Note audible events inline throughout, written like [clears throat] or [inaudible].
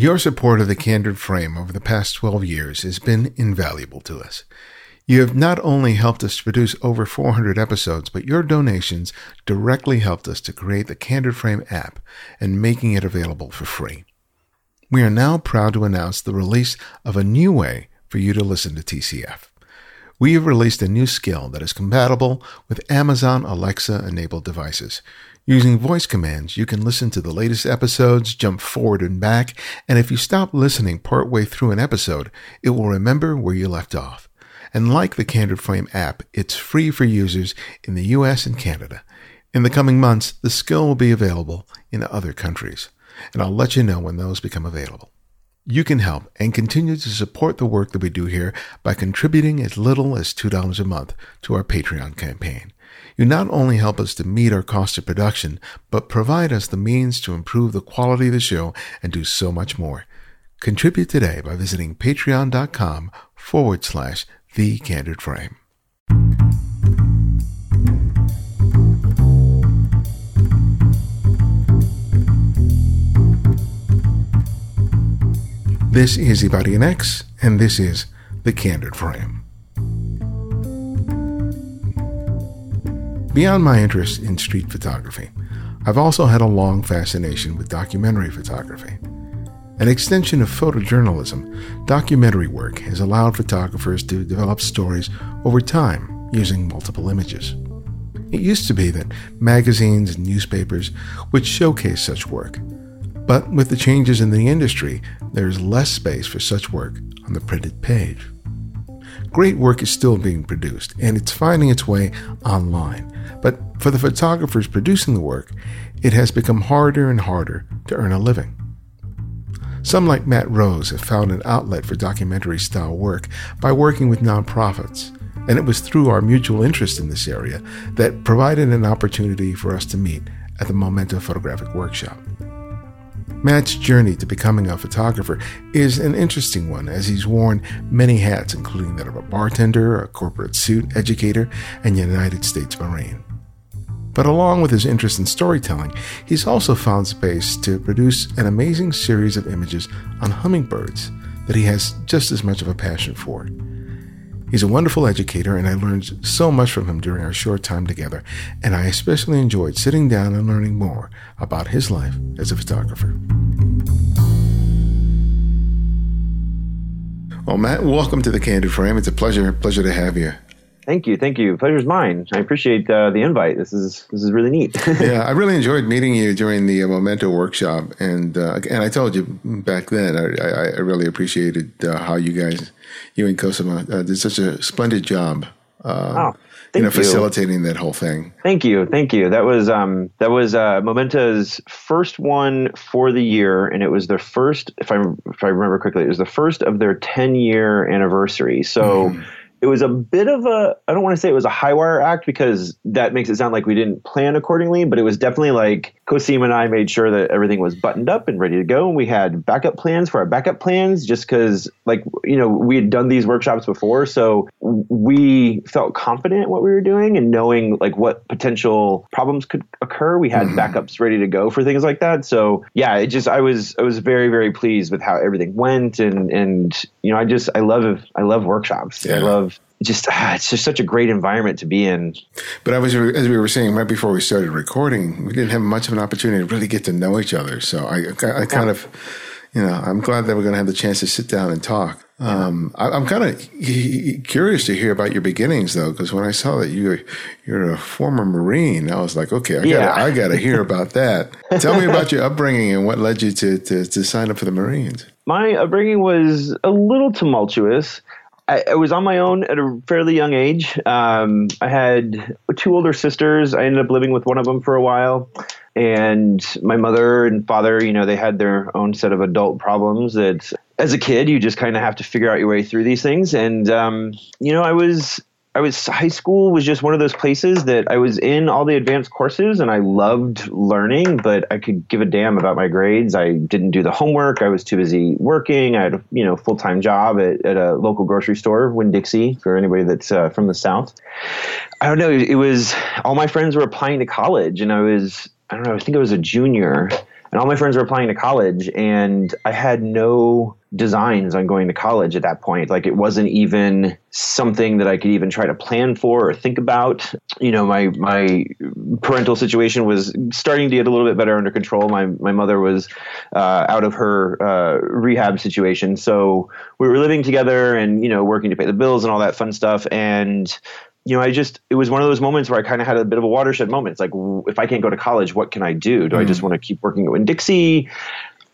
Your support of the Candid Frame over the past 12 years has been invaluable to us. You have not only helped us produce over 400 episodes, but your donations directly helped us to create the Candid Frame app and making it available for free. We are now proud to announce the release of a new way for you to listen to TCF. We have released a new skill that is compatible with Amazon Alexa enabled devices. Using voice commands, you can listen to the latest episodes, jump forward and back, and if you stop listening partway through an episode, it will remember where you left off. And like the Candid Frame app, it's free for users in the US and Canada. In the coming months, the skill will be available in other countries, and I'll let you know when those become available. You can help and continue to support the work that we do here by contributing as little as $2 a month to our Patreon campaign. You not only help us to meet our cost of production, but provide us the means to improve the quality of the show and do so much more. Contribute today by visiting patreon.com forward slash the candid frame. This is Ibarionex, and this is The Candid Frame. Beyond my interest in street photography, I've also had a long fascination with documentary photography. An extension of photojournalism, documentary work has allowed photographers to develop stories over time using multiple images. It used to be that magazines and newspapers would showcase such work, but with the changes in the industry, there is less space for such work on the printed page. Great work is still being produced, and it's finding its way online. But for the photographers producing the work, it has become harder and harder to earn a living. Some, like Matt Rose, have found an outlet for documentary style work by working with nonprofits, and it was through our mutual interest in this area that provided an opportunity for us to meet at the Momento Photographic Workshop. Matt's journey to becoming a photographer is an interesting one as he's worn many hats, including that of a bartender, a corporate suit educator, and United States Marine. But along with his interest in storytelling, he's also found space to produce an amazing series of images on hummingbirds that he has just as much of a passion for. He's a wonderful educator, and I learned so much from him during our short time together, and I especially enjoyed sitting down and learning more about his life as a photographer. Well, Matt, welcome to the Candid Frame. It's a pleasure, pleasure to have you. Thank you, thank you. Pleasure's mine. I appreciate uh, the invite. This is this is really neat. [laughs] yeah, I really enjoyed meeting you during the uh, Momento workshop, and uh, and I told you back then I, I, I really appreciated uh, how you guys, you and Cosima, uh, did such a splendid job. oh, Thank you know, facilitating that whole thing. Thank you, thank you. That was um, that was uh, Momento's first one for the year, and it was their first, if I if I remember correctly, it was the first of their ten year anniversary. So. Mm it was a bit of a I don't want to say it was a high wire act because that makes it sound like we didn't plan accordingly, but it was definitely like Cosima and I made sure that everything was buttoned up and ready to go. And we had backup plans for our backup plans just because like you know, we had done these workshops before, so we felt confident in what we were doing and knowing like what potential problems could occur. We had mm-hmm. backups ready to go for things like that. So yeah, it just I was I was very, very pleased with how everything went and and you know, I just I love I love workshops. Yeah. I love just ah, it's just such a great environment to be in. But I was as we were saying right before we started recording, we didn't have much of an opportunity to really get to know each other. So I, I, I kind yeah. of, you know, I'm glad that we're going to have the chance to sit down and talk. Um, I, am kind of curious to hear about your beginnings, though, because when I saw that you you're a former Marine, I was like, okay, I got yeah. I got to hear [laughs] about that. Tell me about your upbringing and what led you to, to to sign up for the Marines. My upbringing was a little tumultuous. I, was on my own at a fairly young age. Um, I had two older sisters. I ended up living with one of them for a while. And my mother and father, you know, they had their own set of adult problems that as a kid, you just kind of have to figure out your way through these things. And, um, you know, I was I was high school was just one of those places that I was in all the advanced courses and I loved learning, but I could give a damn about my grades. I didn't do the homework. I was too busy working. I had a you know full time job at, at a local grocery store, Winn Dixie, for anybody that's uh, from the south. I don't know. It was all my friends were applying to college, and I was I don't know. I think I was a junior and all my friends were applying to college and i had no designs on going to college at that point like it wasn't even something that i could even try to plan for or think about you know my my parental situation was starting to get a little bit better under control my my mother was uh, out of her uh, rehab situation so we were living together and you know working to pay the bills and all that fun stuff and you know, I just, it was one of those moments where I kind of had a bit of a watershed moment. It's like, if I can't go to college, what can I do? Do mm. I just mm. want to keep working at Winn-Dixie?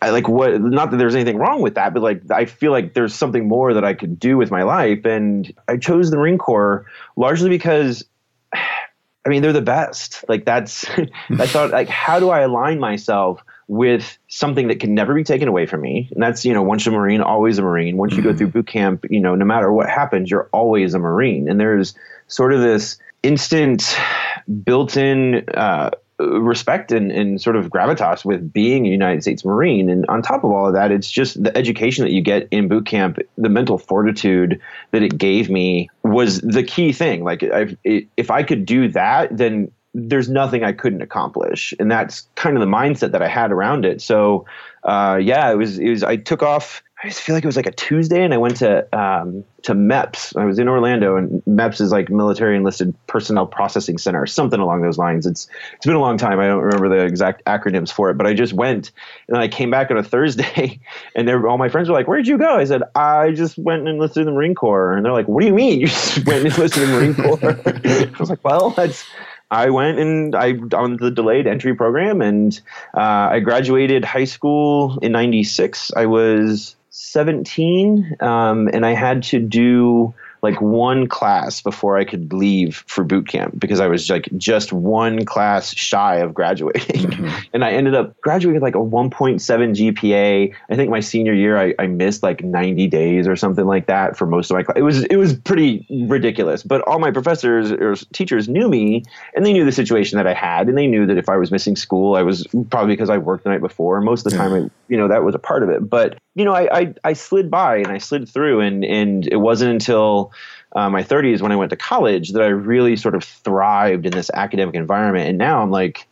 I like what, not that there's anything wrong with that, but like, I feel like there's something more that I could do with my life. And I chose the Marine Corps largely because [sighs] I mean, they're the best. Like that's, [laughs] I thought like, how do I align myself with something that can never be taken away from me. And that's, you know, once you're a Marine, always a Marine. Once you go mm-hmm. through boot camp, you know, no matter what happens, you're always a Marine. And there's sort of this instant [sighs] built in, uh, respect and, and sort of gravitas with being a United States Marine. And on top of all of that, it's just the education that you get in boot camp, the mental fortitude that it gave me was the key thing. Like, it, if I could do that, then there's nothing I couldn't accomplish, and that's kind of the mindset that I had around it. So, uh, yeah, it was. It was. I took off. I just feel like it was like a Tuesday, and I went to um, to MEPS. I was in Orlando, and MEPS is like Military Enlisted Personnel Processing Center, or something along those lines. It's it's been a long time. I don't remember the exact acronyms for it, but I just went, and I came back on a [laughs] Thursday, and all my friends were like, "Where'd you go?" I said, "I just went and enlisted in the Marine Corps," and they're like, "What do you mean you just went and enlisted in the Marine Corps?" [laughs] I was like, "Well, that's." I went and I on the delayed entry program, and uh, I graduated high school in '96. I was 17, um, and I had to do like one class before I could leave for boot camp because I was like just one class shy of graduating. Mm-hmm. [laughs] and I ended up graduating like a 1.7 GPA. I think my senior year I, I missed like 90 days or something like that for most of my class. It was it was pretty ridiculous. But all my professors or teachers knew me and they knew the situation that I had and they knew that if I was missing school, I was probably because I worked the night before. Most of the time, I, you know, that was a part of it. But you know, I, I, I slid by and I slid through, and and it wasn't until uh, my 30s when I went to college that I really sort of thrived in this academic environment. And now I'm like,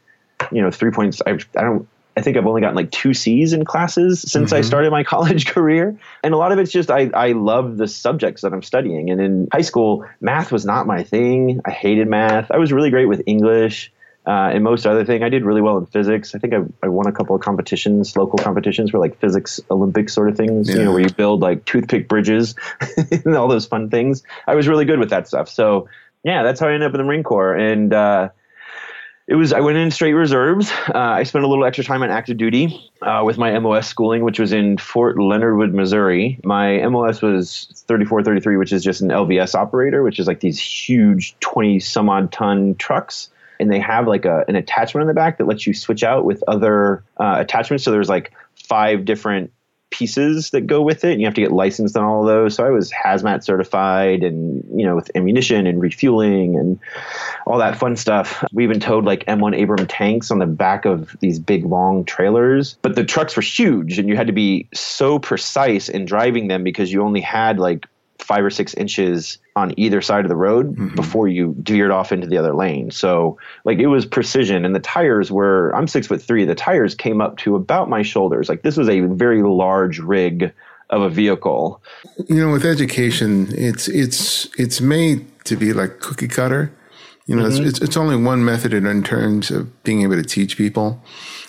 you know, three points. I, I don't. I think I've only gotten like two C's in classes since mm-hmm. I started my [laughs] college career. And a lot of it's just I, I love the subjects that I'm studying. And in high school, math was not my thing. I hated math. I was really great with English. Uh, and most other thing, I did really well in physics. I think I, I won a couple of competitions, local competitions for like physics Olympics sort of things, yeah. you know, where you build like toothpick bridges [laughs] and all those fun things. I was really good with that stuff. So yeah, that's how I ended up in the Marine Corps. And, uh, it was I went in straight reserves. Uh, I spent a little extra time on active duty uh, with my MOS schooling, which was in Fort Leonard Wood, Missouri. My MOS was 3433, which is just an LVS operator, which is like these huge 20 some odd ton trucks and they have like a, an attachment on the back that lets you switch out with other uh, attachments. So there's like five different pieces that go with it and you have to get licensed on all of those. So i was hazmat certified and you know with ammunition and refueling and all that fun stuff. We even towed like m1 abram tanks on the back of these big long trailers. But the trucks were huge and you had to be so precise in driving them because you only had like five or six inches on either side of the road mm-hmm. before you veered off into the other lane. So like it was precision and the tires were I'm six foot three. The tires came up to about my shoulders. Like this was a very large rig of a vehicle. You know, with education, it's it's it's made to be like cookie cutter. You know, mm-hmm. it's, it's, only one method in terms of being able to teach people.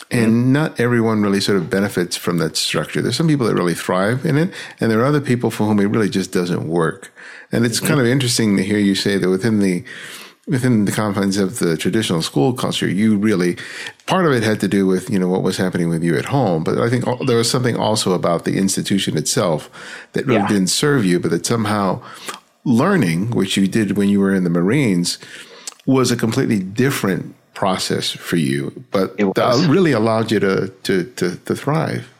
And mm-hmm. not everyone really sort of benefits from that structure. There's some people that really thrive in it, and there are other people for whom it really just doesn't work. And it's mm-hmm. kind of interesting to hear you say that within the within the confines of the traditional school culture, you really part of it had to do with you know what was happening with you at home, but I think there was something also about the institution itself that really yeah. didn't serve you, but that somehow learning, which you did when you were in the Marines, was a completely different process for you, but that really allowed you to, to, to, to thrive.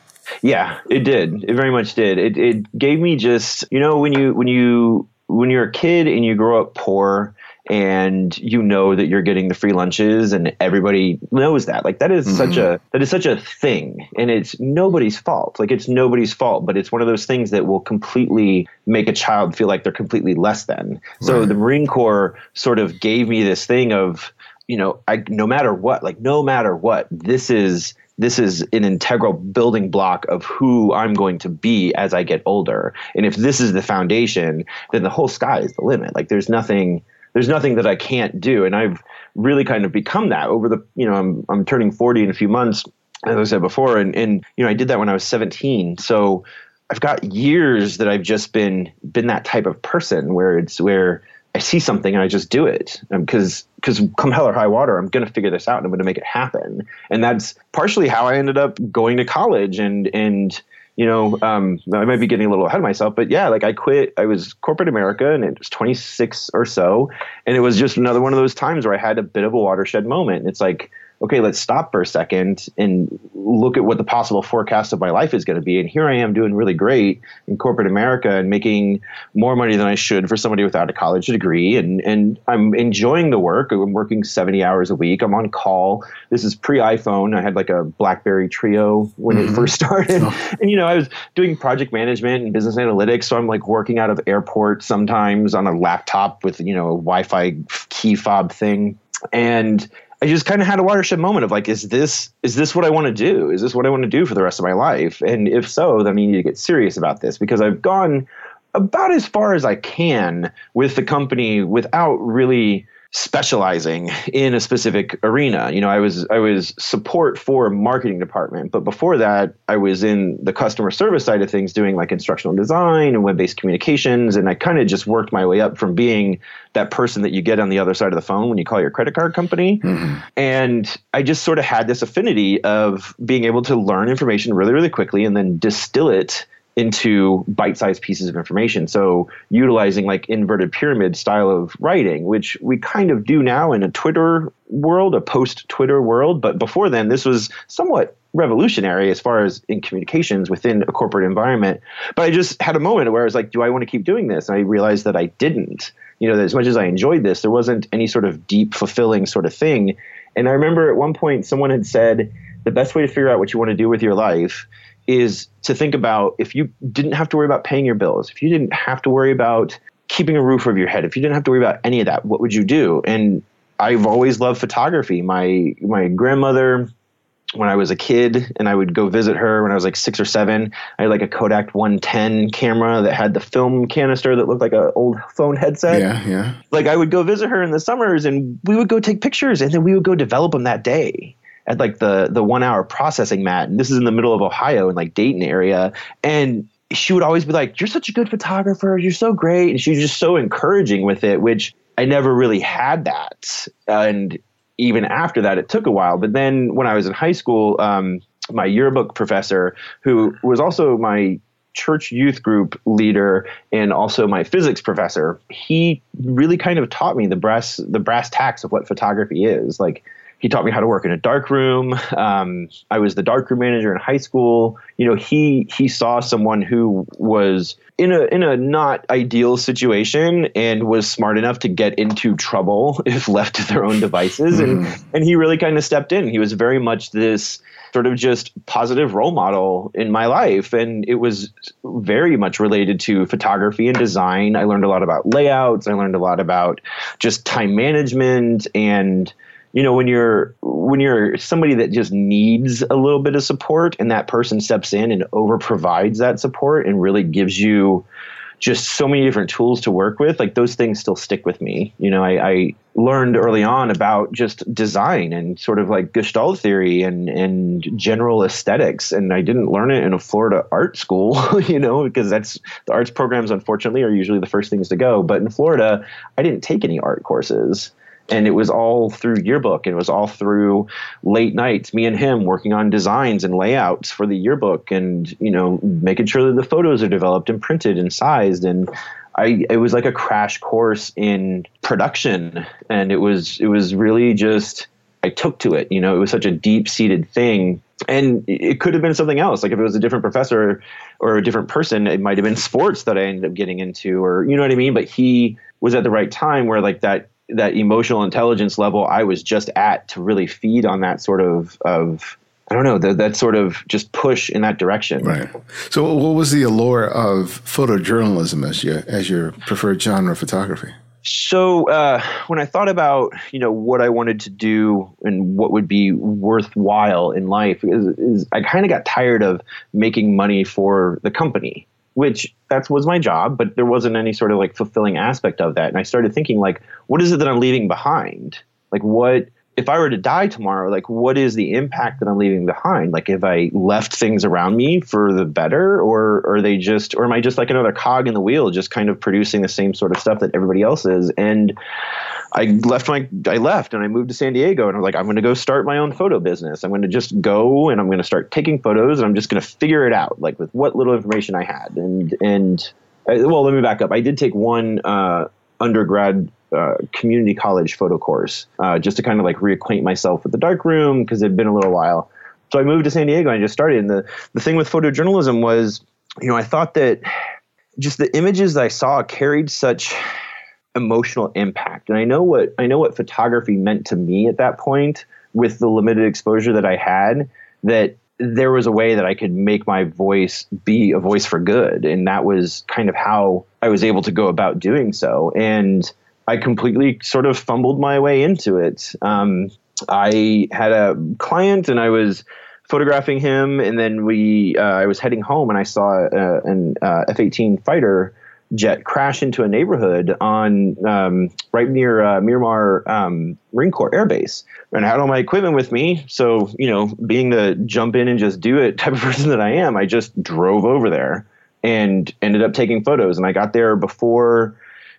Yeah, it did. It very much did. It, it gave me just, you know, when you, when you, when you're a kid and you grow up poor and you know that you're getting the free lunches and everybody knows that like that is mm-hmm. such a that is such a thing and it's nobody's fault like it's nobody's fault but it's one of those things that will completely make a child feel like they're completely less than so the marine corps sort of gave me this thing of you know, I no matter what, like no matter what, this is this is an integral building block of who I'm going to be as I get older. And if this is the foundation, then the whole sky is the limit. Like there's nothing there's nothing that I can't do. And I've really kind of become that over the you know, I'm I'm turning 40 in a few months, as I said before, and and you know, I did that when I was 17. So I've got years that I've just been been that type of person where it's where I see something and I just do it because um, because come hell or high water, I'm going to figure this out and I'm going to make it happen. And that's partially how I ended up going to college and and you know um, I might be getting a little ahead of myself, but yeah, like I quit. I was corporate America and it was 26 or so, and it was just another one of those times where I had a bit of a watershed moment. It's like okay, let's stop for a second and look at what the possible forecast of my life is going to be. And here I am doing really great in corporate America and making more money than I should for somebody without a college degree. And, and I'm enjoying the work. I'm working 70 hours a week. I'm on call. This is pre iPhone. I had like a Blackberry Treo when mm-hmm. it first [laughs] started. Oh. And, you know, I was doing project management and business analytics. So I'm like working out of airport sometimes on a laptop with, you know, a Wi Fi key fob thing. And I just kind of had a watershed moment of like, is this is this what I want to do? Is this what I want to do for the rest of my life? And if so, then I need to get serious about this because I've gone about as far as I can with the company without really specializing in a specific arena. You know, I was I was support for a marketing department, but before that, I was in the customer service side of things, doing like instructional design and web-based communications, and I kind of just worked my way up from being that person that you get on the other side of the phone when you call your credit card company. Mm-hmm. And I just sort of had this affinity of being able to learn information really, really quickly and then distill it into bite-sized pieces of information. So utilizing like inverted pyramid style of writing, which we kind of do now in a Twitter world, a post-Twitter world, but before then this was somewhat revolutionary as far as in communications within a corporate environment. But I just had a moment where I was like, do I want to keep doing this? And I realized that I didn't. You know, as much as I enjoyed this, there wasn't any sort of deep fulfilling sort of thing. And I remember at one point someone had said the best way to figure out what you want to do with your life is to think about if you didn't have to worry about paying your bills, if you didn't have to worry about keeping a roof over your head, if you didn't have to worry about any of that, what would you do? And I've always loved photography. My my grandmother when I was a kid and I would go visit her when I was like six or seven. I had like a Kodak 110 camera that had the film canister that looked like an old phone headset. Yeah, yeah. Like I would go visit her in the summers and we would go take pictures and then we would go develop them that day at like the the one hour processing mat and this is in the middle of ohio in like dayton area and she would always be like you're such a good photographer you're so great and she was just so encouraging with it which i never really had that and even after that it took a while but then when i was in high school um, my yearbook professor who was also my church youth group leader and also my physics professor he really kind of taught me the brass the brass tacks of what photography is like he taught me how to work in a dark room. Um, I was the dark room manager in high school. You know, he he saw someone who was in a in a not ideal situation and was smart enough to get into trouble [laughs] if left to their own devices, and mm. and he really kind of stepped in. He was very much this sort of just positive role model in my life. And it was very much related to photography and design. I learned a lot about layouts. I learned a lot about just time management and you know when you're when you're somebody that just needs a little bit of support and that person steps in and over provides that support and really gives you just so many different tools to work with like those things still stick with me. You know I, I learned early on about just design and sort of like gestalt theory and and general aesthetics and i didn't learn it in a florida art school [laughs] you know because that's the arts programs unfortunately are usually the first things to go. But in florida i didn't take any art courses and it was all through yearbook and it was all through late nights me and him working on designs and layouts for the yearbook and you know making sure that the photos are developed and printed and sized. And I it was like a crash course in production. And it was it was really just I took to it you know it was such a deep seated thing. And it could have been something else. Like if it was a different professor or a different person it might have been sports that I ended up getting into or you know what I mean? But he was at the right time where like that that emotional intelligence level I was just at to really feed on that sort of of I don't know that that sort of just push in that direction. Right. So, what was the allure of photojournalism as your as your preferred genre of photography? So uh, when I thought about you know what I wanted to do and what would be worthwhile in life, is, is I kind of got tired of making money for the company, which that was my job, but there wasn't any sort of like fulfilling aspect of that. And I started thinking like, what is it that I'm leaving behind? Like what if I were to die tomorrow, like what is the impact that I'm leaving behind? Like if I left things around me for the better, or, are they just, or am I just like another cog in the wheel, just kind of producing the same sort of stuff that everybody else is? And I left my, I left and I moved to San Diego and I'm like, I'm going to go start my own photo business. I'm going to just go and I'm going to start taking photos and I'm just going to figure it out, like with what little information I had. And, and, uh, well, let me back up. I did take one, uh, undergrad uh, community college photo course uh, just to kind of like reacquaint myself with the darkroom because it had been a little while. So I moved to San Diego and I just started. And the, the thing with photojournalism was, you know, I thought that just the images that I saw carried such emotional impact. And I know what I know what photography meant to me at that point with the limited exposure that I had that there was a way that I could make my voice be a voice for good. And that was kind of how I was able to go about doing so. And I completely sort of fumbled my way into it. Um, I had a client and I was photographing him, and then we uh, I was heading home and I saw uh, an uh, F-18 fighter jet crash into a neighborhood on um, right near uh, Miramar um, Marine Corps Air Base. And I had all my equipment with me, so you know, being the jump in and just do it [laughs] type of person that I am, I just drove over there and ended up taking photos. And I got there before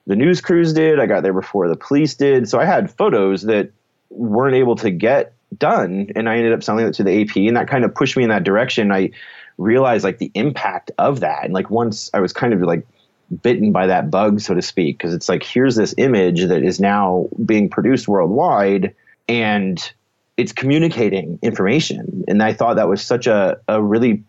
the news crews did. I got there before the police did. So I had photos that weren't able to get done. And I ended up selling it to the AP. And that kind of pushed me in that direction. I realized like the impact of that. And like once I was kind of like bitten by that bug, so to speak, because it's like, here's this image that is now being produced worldwide and it's communicating information. And I thought that was such a, a really,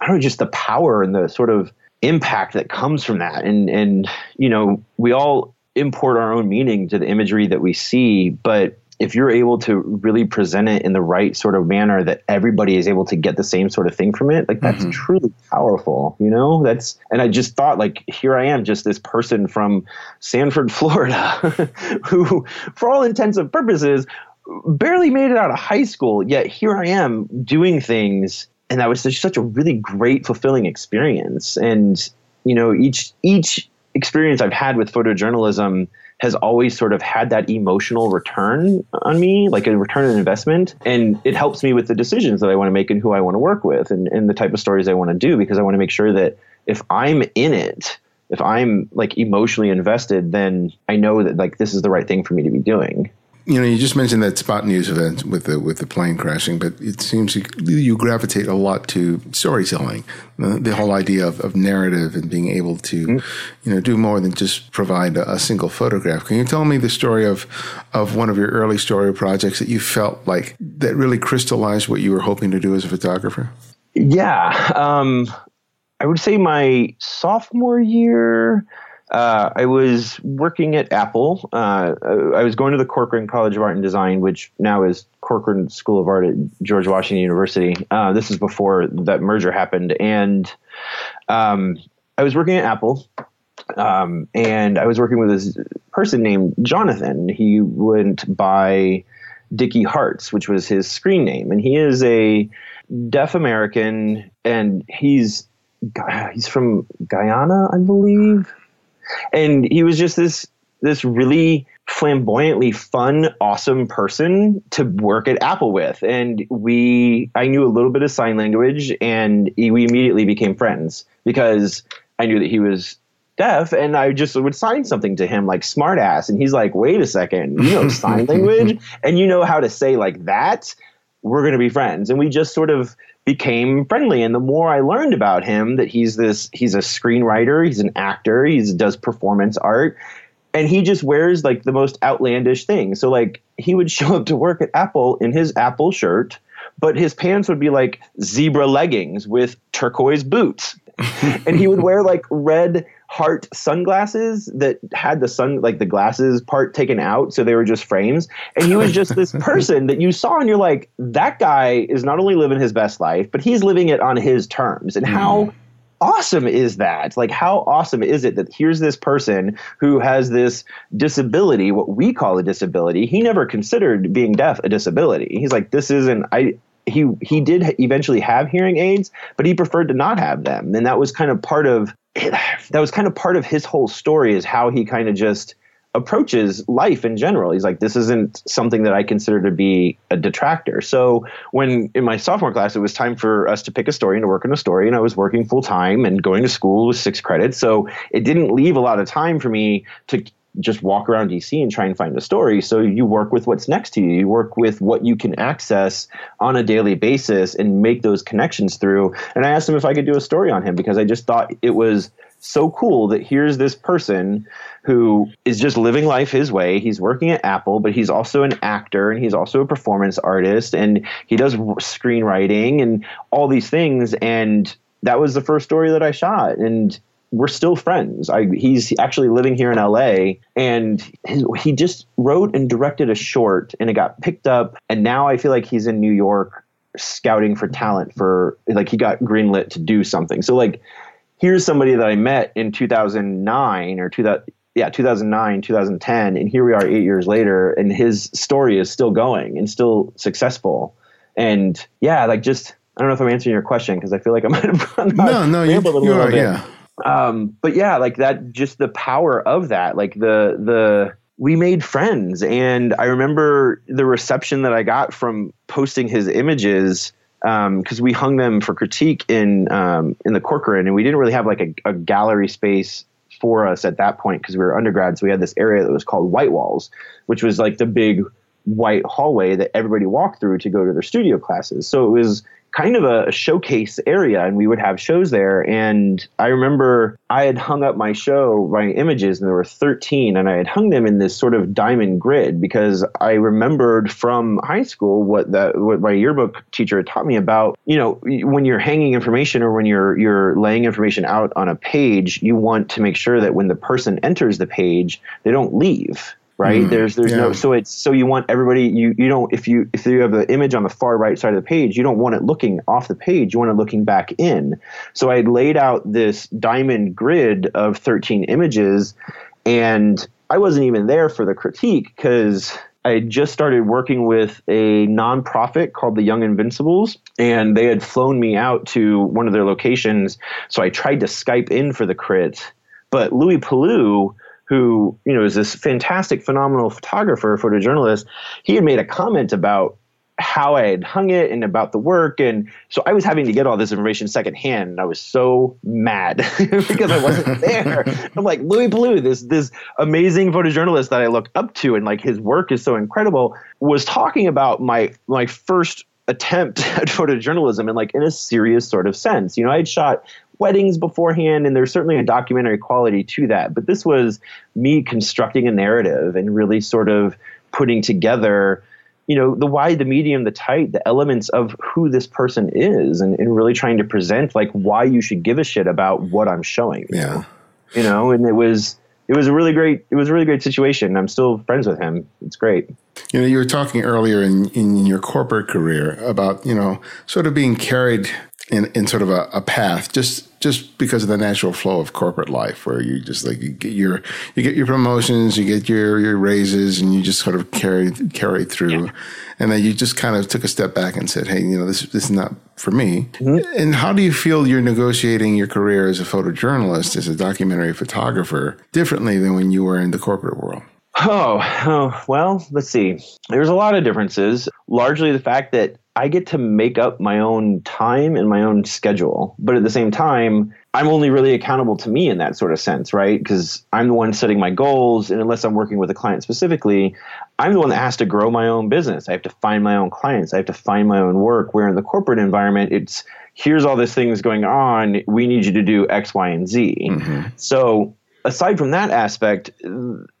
I don't know, just the power and the sort of impact that comes from that. And and you know, we all import our own meaning to the imagery that we see, but if you're able to really present it in the right sort of manner that everybody is able to get the same sort of thing from it like that's mm-hmm. truly powerful you know that's and i just thought like here i am just this person from sanford [laughs] florida who for all intents and purposes barely made it out of high school yet here i am doing things and that was such, such a really great, fulfilling experience. And you know, each each experience I've had with photojournalism has always sort of had that emotional return on me, like a return on investment. And it helps me with the decisions that I want to make and who I want to work with and, and the type of stories I want to do because I want to make sure that if I'm in it, if I'm like emotionally invested, then I know that like this is the right thing for me to be doing you know, you just mentioned that spot news event with the with the plane crashing, but it seems you, you gravitate a lot to storytelling, the, the whole idea of, of, narrative and being able to, mm-hmm. you know, do more than just provide a, a, single photograph. Can you tell me the story of of one of your early story projects that you felt like that really crystallized what you were hoping to do as a photographer? Yeah, um, I would say my sophomore year. Uh, I was working at Apple. Uh, I was going to the Corcoran College of Art and Design, which now is Corcoran School of Art at George Washington University. Uh, this is before that merger happened, and um, I was working at Apple. Um, and I was working with this person named Jonathan. He went by Dickie Hearts, which was his screen name, and he is a deaf American, and he's he's from Guyana, I believe and he was just this this really flamboyantly fun, awesome person to work at Apple with. And we, I knew a little bit of sign language, and we immediately became friends because I knew that he was deaf, and I just would sign something to him like smartass, and he's like, "Wait a second, you know sign [laughs] language, and you know how to say like that." We're going to be friends, and we just sort of became friendly. And the more i learned about him that he's this he's a screenwriter he's an actor he does performance art and he just wears like the most outlandish things so like he would [laughs] show up to work at apple in his apple shirt but his pants would be like zebra leggings with turquoise boots [laughs] and he would wear like red heart sunglasses that had the sun like the glasses part taken out so they were just frames and he was just this [laughs] person that you saw and you're like that guy is not only living his best life but he's living it on his terms and how mm. awesome is that? Like, how awesome is it that here's this person who has this disability, what we call a disability? He never considered being deaf a disability. He's like, this isn't, I, he he did eventually have hearing aids, but he preferred to not have them, and that was kind of part of [sighs] that was kind of part of his whole story is how he kind of just approaches life in general. He's like, this isn't something that I consider to be a detractor. So when in my sophomore class, it was time for us to pick a story and to work on a story, and I was working full time and going to school with six credits. So it didn't leave a lot of time for me to just walk around DC and try and find a story. So you work with what's next to you. You work with what you can access on a daily basis and make those connections through. And I asked him if I could do a story on him because I just thought it was so cool that here's this person who is just living life his way. He's working at Apple, but he's also an actor and he's also a performance artist and he does screenwriting and all these things. And that was the first story that I shot. And we're still friends. I, he's actually living here in LA, and his, he just wrote and directed a short, and it got picked up. And now I feel like he's in New York scouting for talent for like he got greenlit to do something. So like, here's somebody that I met in 2009 or 2000. Yeah, 2009, 2010, and here we are eight years later, and his story is still going and still successful. And yeah, like just I don't know if I'm answering your question because I feel like I might have [laughs] gone no, no, you, you are, bit. yeah um, but yeah, like that, just the power of that, like the the we made friends, and I remember the reception that I got from posting his images um, because we hung them for critique in um, in the Corcoran, and we didn't really have like a, a gallery space for us at that point because we were undergrads. So we had this area that was called White Walls, which was like the big white hallway that everybody walked through to go to their studio classes. So it was kind of a showcase area and we would have shows there. And i remember i had hung up my show my images and there were 13 and i had hung them in this sort of diamond grid because i remembered from high school what that what my yearbook teacher had taught me about you know when you're hanging information or when you're you're laying information out on a page you want to make sure that when the person enters the page they don't leave right mm, there's there's yeah. no so it's so you want everybody you you don't if you if you have the image on the far right side of the page you don't want it looking off the page you want it looking back in so i laid out this diamond grid of 13 images and i wasn't even there for the critique because I just started working with a nonprofit called the Young Invincibles, and they had flown me out to one of their locations. So I tried to Skype in for the crit, but Louie Palu who you know is this fantastic, phenomenal photographer, photojournalist, he had made a comment about how I had hung it and about the work. And so I was having to get all this information secondhand. And I was so mad [laughs] because I wasn't [laughs] there. I'm like, Louie Palu, this, this amazing photojournalist that I look up to and like his work is so incredible, was talking about my, my first attempt [laughs] at photojournalism in like in a serious sort of sense. You know, I had shot weddings beforehand, and there's certainly a documentary quality to that. But this was me constructing a narrative and really sort of putting together, you know, the wide, the medium, the tight, the elements of who this person is, and, and really trying to present like why you should give a shit about what I'm showing. Yeah, you know, and it was it was a really great it was a really great situation. I'm still friends with him. It's great. You know, you were talking earlier in, in your corporate career about, you know, sort of being carried in, in sort of a, a, path just just because of the natural flow of corporate life where you just like you get your you get your promotions you get your your raises and you just sort of carry carry through yeah. and then you just kind of took a step back and said hey you know this this is not for me mm-hmm. and how do you feel you're negotiating your career as a photojournalist as a documentary photographer differently than when you were in the corporate world Oh, oh, well, let's see. There's a lot of differences. Largely the fact that I get to make up my own time and my own schedule. But at the same time, I'm only really accountable to me in that sort of sense, right? Because I'm the one setting my goals. And unless I'm working with a client specifically, I'm the one that has to grow my own business. I have to find my own clients. I have to find my own work. Where in the corporate environment, it's here's all this things going on. We need you to do X, Y, and Z. Mm-hmm. So aside from that aspect,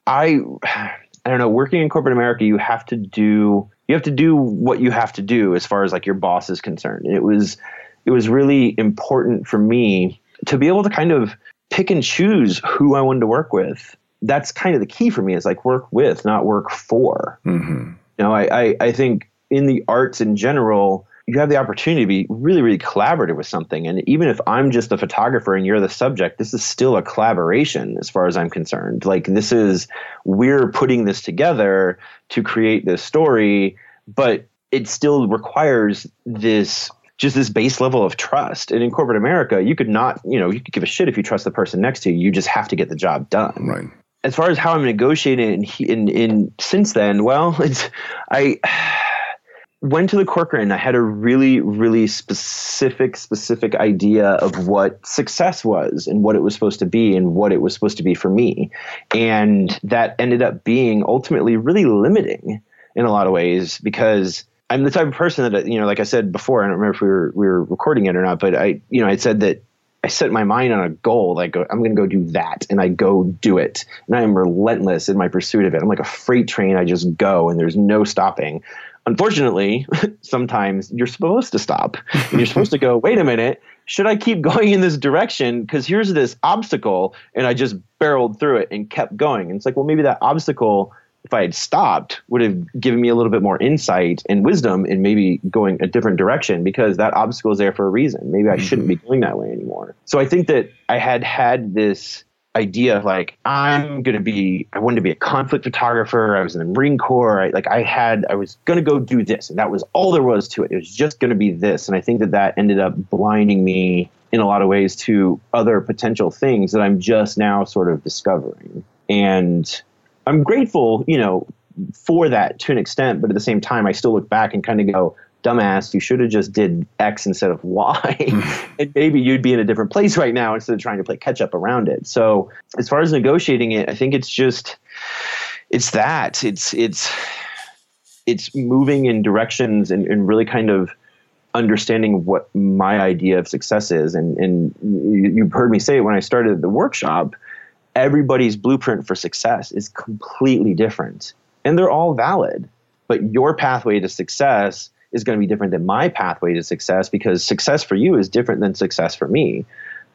I [sighs] I don't know, working in corporate America, you have to do you have to do what you have to do as far as like your boss is concerned. And it was it was really important for me to be able to kind of pick and choose who I wanted to work with. That's kind of the key for me is like work with, not work for. Mm-hmm. You know, I, I, I think in the arts in general, you have the opportunity to be really, really collaborative with something. And even if I'm just the photographer and you're the subject, this is still a collaboration as far as I'm concerned. Like, this is, we're putting this together to create this story, but it still requires this just this base level of trust. And in corporate America, you could not, you know, you could give a shit if you trust the person next to you. You just have to get the job done. Right. As far as how I'm negotiating in, in, in since then, well, [laughs] it's I went to the Corcoran. I had a really, really specific, specific idea of what success was and what it was supposed to be and what it was supposed to be for me. And that ended up being ultimately really limiting in a lot of ways because I'm the type of person that, you know, like I said before, I don't remember if we were, we were recording it or not, but I, you know, I said that I set my mind on a goal. Like I'm going to go do that, and I go do it, and I am relentless in my pursuit of it. I'm like a freight train. I just go, and there's no stopping unfortunately, [laughs] sometimes you're supposed to stop. And you're supposed to go, wait a minute, should I keep [laughs] going in this direction? Because here's this obstacle. And I just barreled through it and kept going. And it's like, well, maybe that obstacle, if I had stopped, would have given me a little bit more insight and wisdom in maybe going a different direction because that obstacle is there for a reason. Maybe I shouldn't mm-hmm. be going that way anymore. So I think that I had had this idea of like I'm to be I wanted to be a conflict photographer. I was in the Marine Corps. I, like I had I was to go do this, and that was all there was to it. It was just to be this, and I think that that ended up blinding me in a lot of ways to other potential things that I'm just now sort of discovering. And I'm grateful, you know, for that to an extent, but at the same time, I still look back and kind of go, dumbass, you should have just did X instead of Y. Hmm. [laughs] and maybe you'd be in a different place right now instead of trying to play catch up around it. So as far as negotiating it, I think it's just it's that. It's it's it's moving in directions and, and really kind of understanding what my idea of success is. And and you, have heard me say it when I started the workshop, everybody's blueprint for success is completely different. And they're all valid. But your pathway to success is going to be different than my pathway to success because success for you is different than success for me.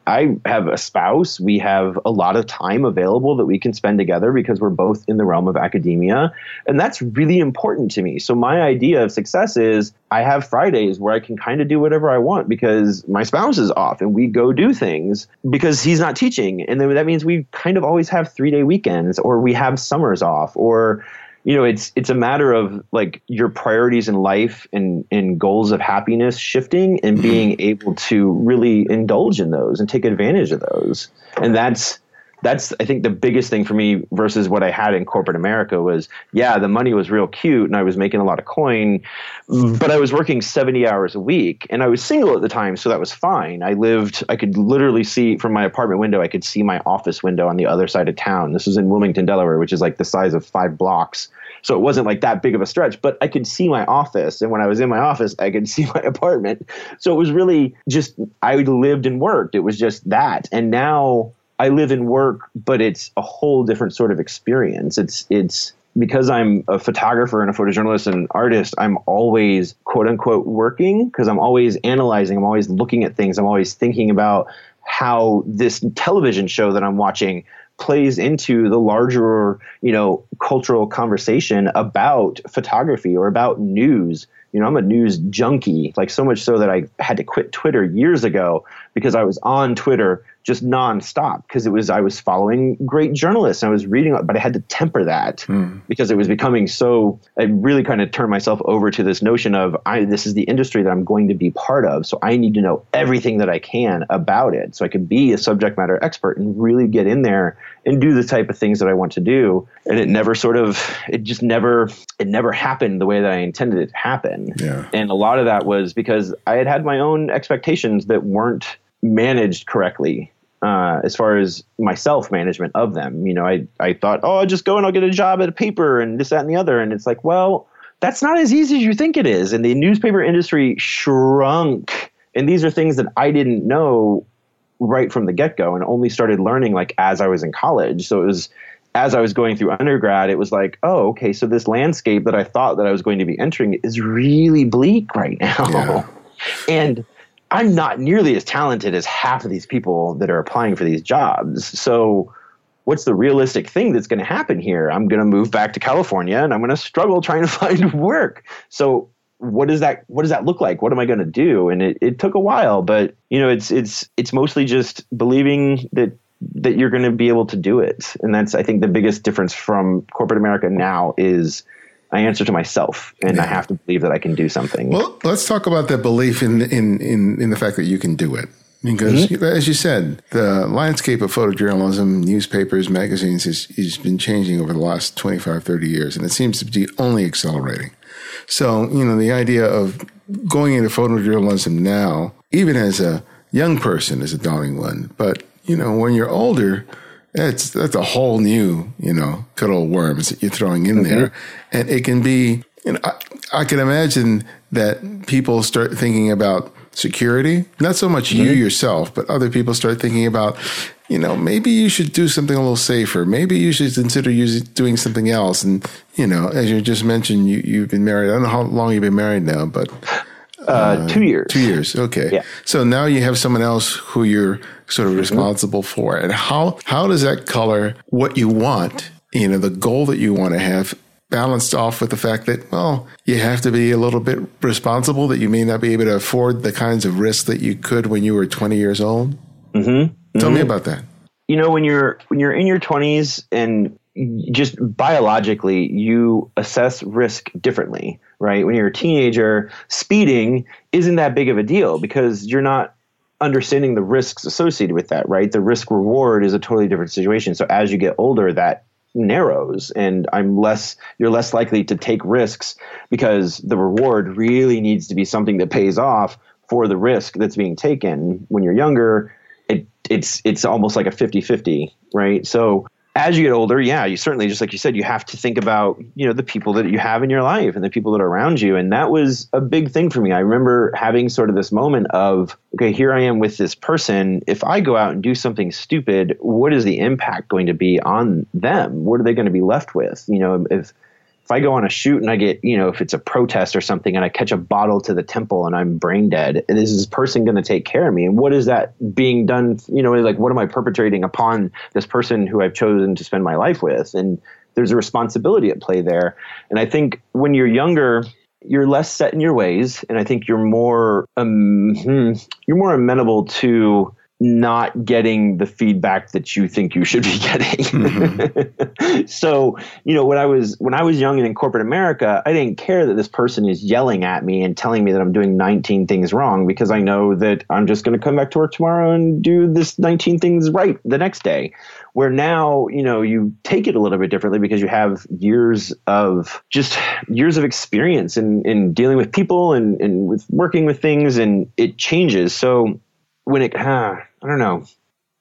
I have a spouse. We have a lot of time available that we can spend together because we're both in the realm of academia. And that's really important to me. So, my idea of success is I have Fridays where I can kind of do whatever I want because my spouse is off and we go do things because he's not teaching. And then that means we kind of always have three day weekends or we have summers off or you know it's it's a matter of like your priorities in life and and goals of happiness shifting and mm-hmm. being able to really indulge in those and take advantage of those and that's that's I think the biggest thing for me versus what I had in corporate America was yeah the money was real cute and I was making a lot of coin but I was working 70 hours a week and I was single at the time so that was fine. I lived I could literally see from my apartment window I could see my office window on the other side of town. This was in Wilmington Delaware which is like the size of 5 blocks. So it wasn't like that big of a stretch but I could see my office and when I was in my office I could [laughs] see my apartment. So it was really just I lived and worked. It was just that. And now I live and work, but it's a whole different sort of experience. It's it's because I'm a photographer and a photojournalist and an artist, I'm always quote unquote working because I'm always analyzing, I'm always looking at things, I'm always thinking about how this television show that I'm watching plays into the larger, you know, cultural conversation about photography or about news. You know, I'm a news junkie, like so much so that I had to quit Twitter years ago because I was on Twitter just nonstop because it was I was following great journalists and I was reading, but I had to temper that mm. because it was becoming so. I really kind of turned myself over to this notion of I this is the industry that I'm going to be part of, so I need to know everything that I can about it, so I can be a subject matter expert and really get in there and do the type of things that I want to do. And it never sort of, it just never, it never happened the way that I intended it to happen. Yeah. And a lot of that was because I had had my own expectations that weren't managed correctly uh, as far as my self management of them. You know, I, I thought, oh, I'll just go and I'll get a job at a paper and this, that, and the other. And it's like, well, that's not as easy as you think it is. And the newspaper industry shrunk. And these are things that I didn't know right from the get go and only started learning like as I was in college. So it was as I was going through undergrad, it was like, oh, okay, so this landscape that I thought that I was going to be entering is really bleak right [laughs] now. Yeah. and I'm not nearly as talented as half of these people that are applying for these jobs. So, what's the realistic thing that's going to happen here? I'm going to move back to California and I'm going to struggle trying to [laughs] find work. So, what does that what does that look like? What am I going to do? And it, it took a while, but you know, it's it's it's mostly just believing that that you're going to be able to do it. And that's I think the biggest difference from corporate America now is I answer to myself and yeah. I have to believe that I can do something. Well, let's talk about that belief in in in, in the fact that you can do it. Because, mm-hmm. as you said, the landscape of photojournalism, newspapers, magazines has, has been changing over the last 25, 30 years, and it seems to be only accelerating. So, you know, the idea of going into photojournalism now, even as a young person, is a daunting one. But, you know, when you're older, that's that's a whole new, you know, good old worms that you're throwing in mm-hmm. there, and it can be. You know, I, I can imagine that people start thinking about security. Not so much mm-hmm. you yourself, but other people start thinking about, you know, maybe you should do something a little safer. Maybe you should consider using, doing something else. And, you know, as you just mentioned, you, you've been married. I don't know how long you've been married now, but. Uh, uh, two years. Two years. Okay. Yeah. So now you have someone else who you're sort of mm-hmm. responsible mm-hmm. for. And how, how does that color what you want, you know, the goal that you want to have balanced off with the fact that, well, you have to be a little bit responsible that you may not be able to afford the kinds of risks that you could when you were 20 years old. Mm-hmm. Tell mm-hmm. me about that. You know, when you're when you're in your 20s and just biologically you assess risk differently, right? When you're a teenager, speeding isn't that big of a deal because you're not understanding the risks associated with that, right? The risk reward is a totally different situation. So as you get older, that narrows and I'm less you're less likely to take risks because the reward really needs to be something that pays off for the risk that's being taken. When you're younger it it's it's almost like a 50-50 right? So as you get older, yeah, you certainly, just like you said, you have to think about, you know, the people that you have in your life and the people that are around you. And that was a big thing for me. I remember having sort of this moment of, okay, here I am with this person. If I go out and do something stupid, what is the impact going to be on them? What are they going to be left with? You know, if, if I go on a shoot and I get, you know, if it's a protest or something and I catch a bottle to the temple and I'm brain dead, is this person going to take care of me? And what is that being done? You know, like what am I perpetrating upon this person who I've chosen to spend my life with? And there's a responsibility at play there. And I think when you're younger, you're less set in your ways, and I think you're more um, hmm, you're more amenable to not getting the feedback that you think you should be [laughs] getting. Mm-hmm. [laughs] so, you know, when I was when I was young and in corporate America, I didn't care that this person is yelling at me and telling me that I'm doing 19 things wrong because I know that I'm just going to come back to work tomorrow and do this 19 things right the next day. Where now, you know, you take it a little bit differently because you have years of just years of experience in in dealing with people and and with working with things and it changes. So when it huh, I don't know.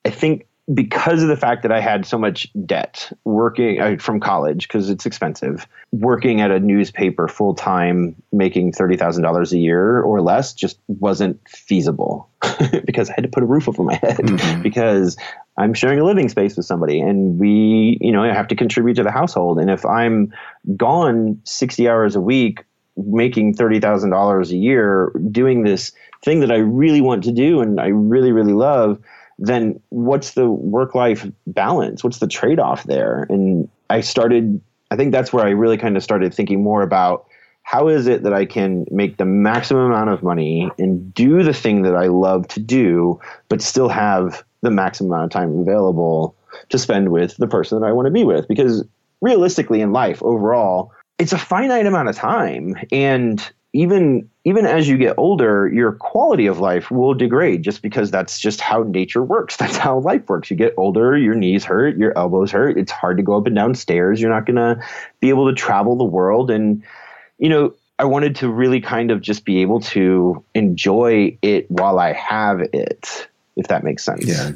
I think because of the fact that I had so much debt working uh, from college because it's expensive, working at a newspaper full time, making thirty thousand dollars a year or less just wasn't feasible [laughs] because I had to put a roof over my head mm-hmm. [laughs] because I'm sharing a living space with somebody and we, you know, I have to contribute to the household. And if I'm gone sixty hours a week making thirty thousand dollars a year doing this thing that I really want to do and I really, really love, then what's the work life balance? What's the trade off there? And I started, I think that's where I really kind of started thinking more about how is it that I can make the maximum amount of money and do the thing that I love to do, but still have the maximum amount of time available to spend with the person that I want to be with? Because realistically, in life overall, it's a finite amount of time. And even even as you get older, your quality of life will degrade just because that's just how nature works. [laughs] That's how life works. You get older, your knees hurt, your elbows hurt. It's hard to go up and down stairs. You're not going to be able to travel the world. And, you know, I wanted to really kind of just be able to enjoy it while I have it, if that makes sense. Yeah,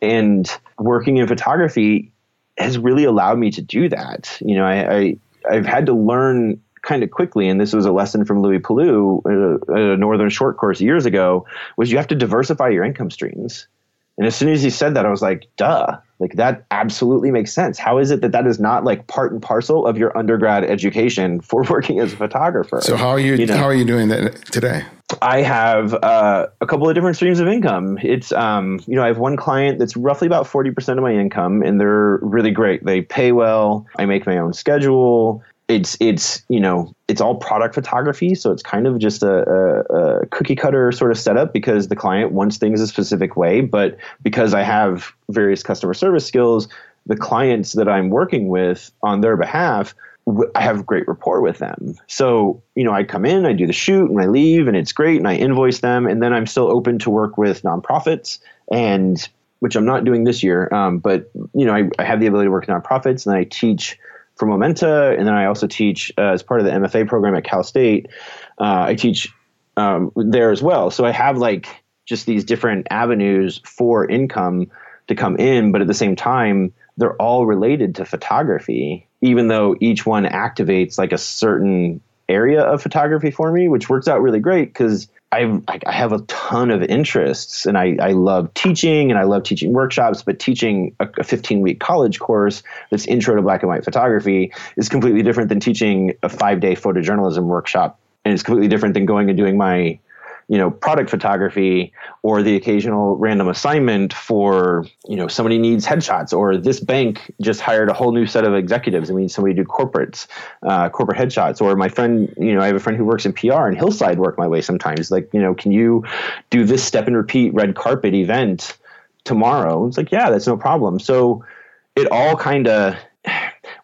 And working in photography has really allowed me to do that. You know, I, I I've had to learn kind of quickly, and this was a lesson from Louie Palu at a, Northern Short course years ago, was you have to diversify your income streams. And as soon as he said that, I was like, duh, like that absolutely makes sense. How is it that that is not like part and parcel of your undergrad education for [laughs] working as a photographer? So how are you, you know? how are you doing that today? I have uh, a couple of different streams of income. It's, um, you know, I have one client that's roughly about 40% of my income, and they're really great. They pay well. I make my own schedule it's it's you know it's all product photography so it's kind of just a, a, a, cookie cutter sort of setup because the client wants things a specific way but because i have various customer service skills the clients that i'm working with on their behalf I have great rapport with them. So, you know, I come in, I do the shoot, and I leave, and it's great, and I invoice them, and then I'm still open to work with nonprofits, and which I'm not doing this year, um, but you know, I, I, have the ability to work with nonprofits, and I teach for Momenta, and then I also teach uh, as part of the MFA program at Cal State. Uh, I teach um, there as well, so I have like just these different avenues for income to come in, but at the same time, they're all related to photography even though each one activates like a certain area of photography for me, which works out really great because I, I have a ton of interests and I, I love teaching and I love teaching workshops, but teaching a, a 15 week college course that's intro to black and white photography is completely different than teaching a five day photojournalism workshop. And it's completely different than going and doing my you know product photography or the occasional random assignment for you know somebody needs headshots or this bank just hired a whole new set of executives and we need somebody to do corporates uh, corporate headshots. Or my friend you know i have a friend who works in pr and he'll work my way sometimes. Like you know can you do this step and repeat red carpet event tomorrow? It's like yeah that's no problem. So it all kind of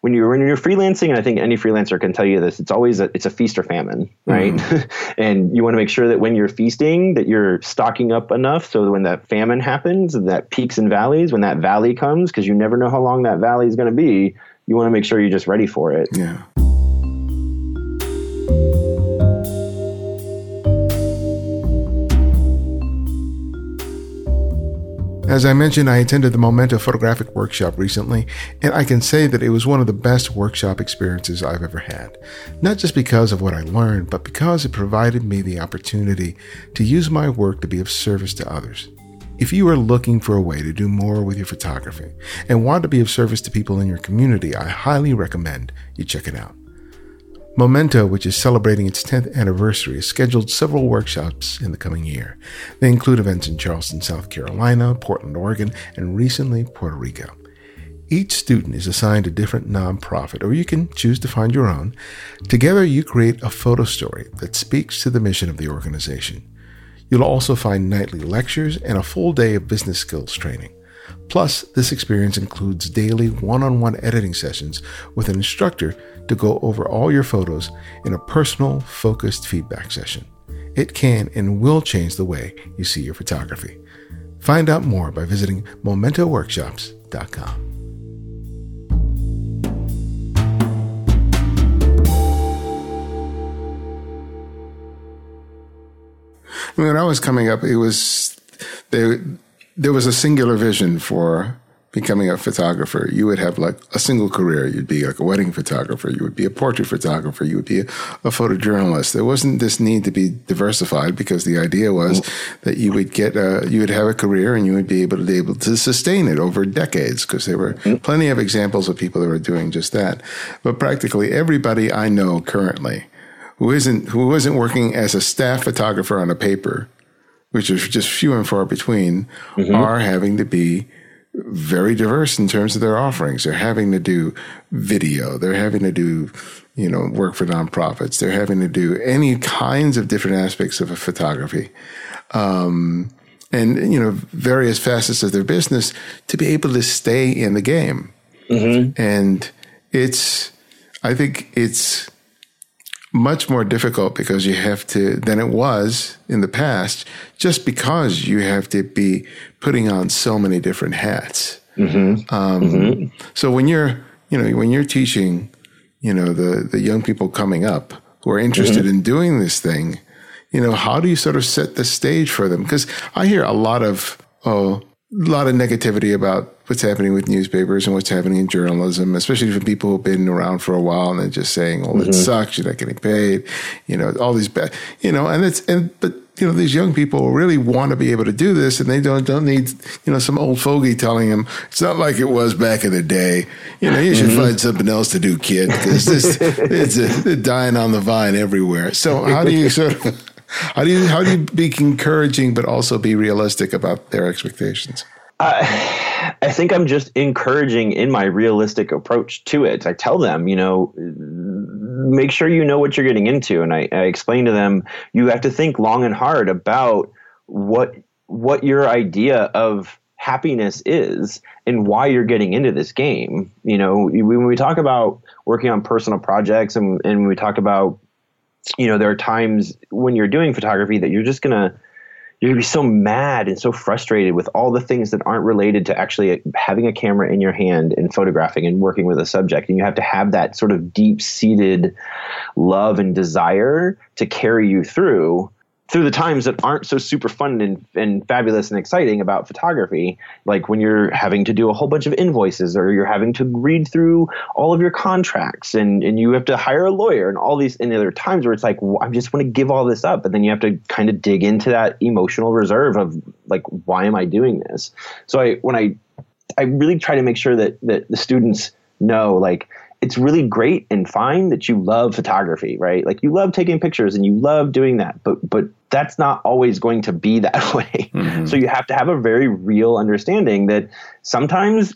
when you're when you're freelancing, and I think any freelancer can tell you this, it's always a it's a feast or famine, right? Mm. [laughs] and you want to make sure that when you're feasting, that you're stocking up enough so that when that famine happens, that peaks and valleys, when that valley comes, because you never know how long that valley is going to be, you want to make sure you're just ready for it. Yeah. As I mentioned, I attended the Momenta photographic workshop recently, and I can say that it was one of the best workshop experiences I've ever had. Not just because of what I learned, but because it provided me the opportunity to use my work to be of service to others. If you are looking for a way to do more with your photography and want to be of service to people in your community, I highly recommend you check it out. Momenta, which is celebrating its 10th anniversary, has scheduled several workshops in the coming year. They include events in Charleston, South Carolina, Portland, Oregon, and recently Puerto Rico. Each student is assigned a different nonprofit, or you can choose to find your own. Together, you create a photo story that speaks to the mission of the organization. You'll also find nightly lectures and a full day of business skills training. Plus, this experience includes daily one on one editing sessions with an instructor to go over all your photos in a personal, focused feedback session. It can and will change the way you see your photography. Find out more by visiting momentaworkshops.com. When I was coming up, it was there. There was a singular vision for becoming a photographer, you would have like a single career. You'd be like a wedding photographer. You would be a portrait photographer. You would be a, a photojournalist. There wasn't this need to be diversified because the idea was that you would get a, you would have a career and you would be able to be able to sustain it over decades because there were plenty of examples of people that were doing just that. But practically everybody I know currently who isn't, who isn't working as a staff photographer on a paper, which is just few and far between, mm-hmm. are having to be very diverse in terms of their offerings. They're having to do video. They're having to do, you know, work for nonprofits. They're having to do any kinds of different aspects of a photography. Um, and, you know, various facets of their business to be able to stay in the game. Mm-hmm. And it's, I think it's, much more difficult because you have to than it was in the past just because you have to be putting on so many different hats mm-hmm. Um, mm-hmm. so when you're you know when you're teaching you know the the young people coming up who are interested mm-hmm. in doing this thing you know how do you sort of set the stage for them because i hear a lot of oh lot of negativity about what's happening with newspapers and what's happening in journalism, especially from people who've been around for a while and they're just saying, "Well, mm-hmm. it sucks. You're not getting paid." You know, all these bad. You know, and it's and but you know these young people really want to be able to do this, and they don't don't need you know some old fogey telling them it's not like it was back in the day. You know, you should mm-hmm. find something else to do, kid, because this [laughs] it's a, dying on the vine everywhere. So how do you sort of how do you how do you be encouraging but also be realistic about their expectations? Uh, I think I'm just encouraging in my realistic approach to it. I tell them, you know, make sure you know what you're getting into. And I, I explain to them, you have to think long and hard about what what your idea of happiness is and why you're getting into this game. You know, when we talk about working on personal projects and, and we talk about, you know, there are times when you're doing photography that you're just going to you're gonna be so mad and so frustrated with all the things that aren't related to actually having a camera in your hand and photographing and working with a subject. And you have to have that sort of deep seated love and desire to carry you through through the times that aren't so super fun and, and fabulous and exciting about photography, like when you're having to do a whole bunch of invoices or you're having to read through all of your contracts and, and you have to hire a lawyer and all these, and there are times where it's like, well, I just want to give all this up. But then you have to kind of dig into that emotional reserve of like, why am I doing this? So I, when I, I really try to make sure that, that the students know like, it's really great and fine that you love photography, right? Like you love taking pictures and you love doing that, but but that's not always going to be [laughs] that way. Mm-hmm. So you have to have a very real understanding that sometimes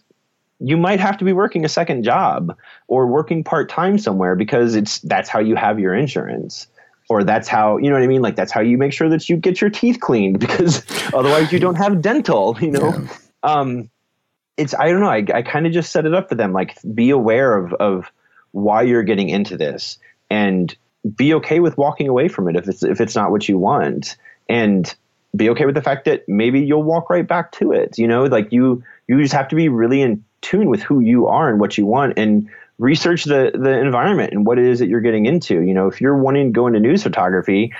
you might have to be working a second job or working part-time somewhere because it's that's how you have your insurance or that's how you know what I mean like that's how you make sure that you get your teeth cleaned [laughs] because otherwise you don't have dental, you know. Yeah. Um, it's I don't know. I, I kind of just set it up for them. Like, be aware of of why you're getting into this, and be okay with walking away from it if it's if it's not what you want, and be okay with the fact that maybe you'll walk right back to it. You know, like you you just have to be really in tune with who you are and what you want, and research the the environment and what it is that you're getting into. You know, if you're wanting to go into news photography,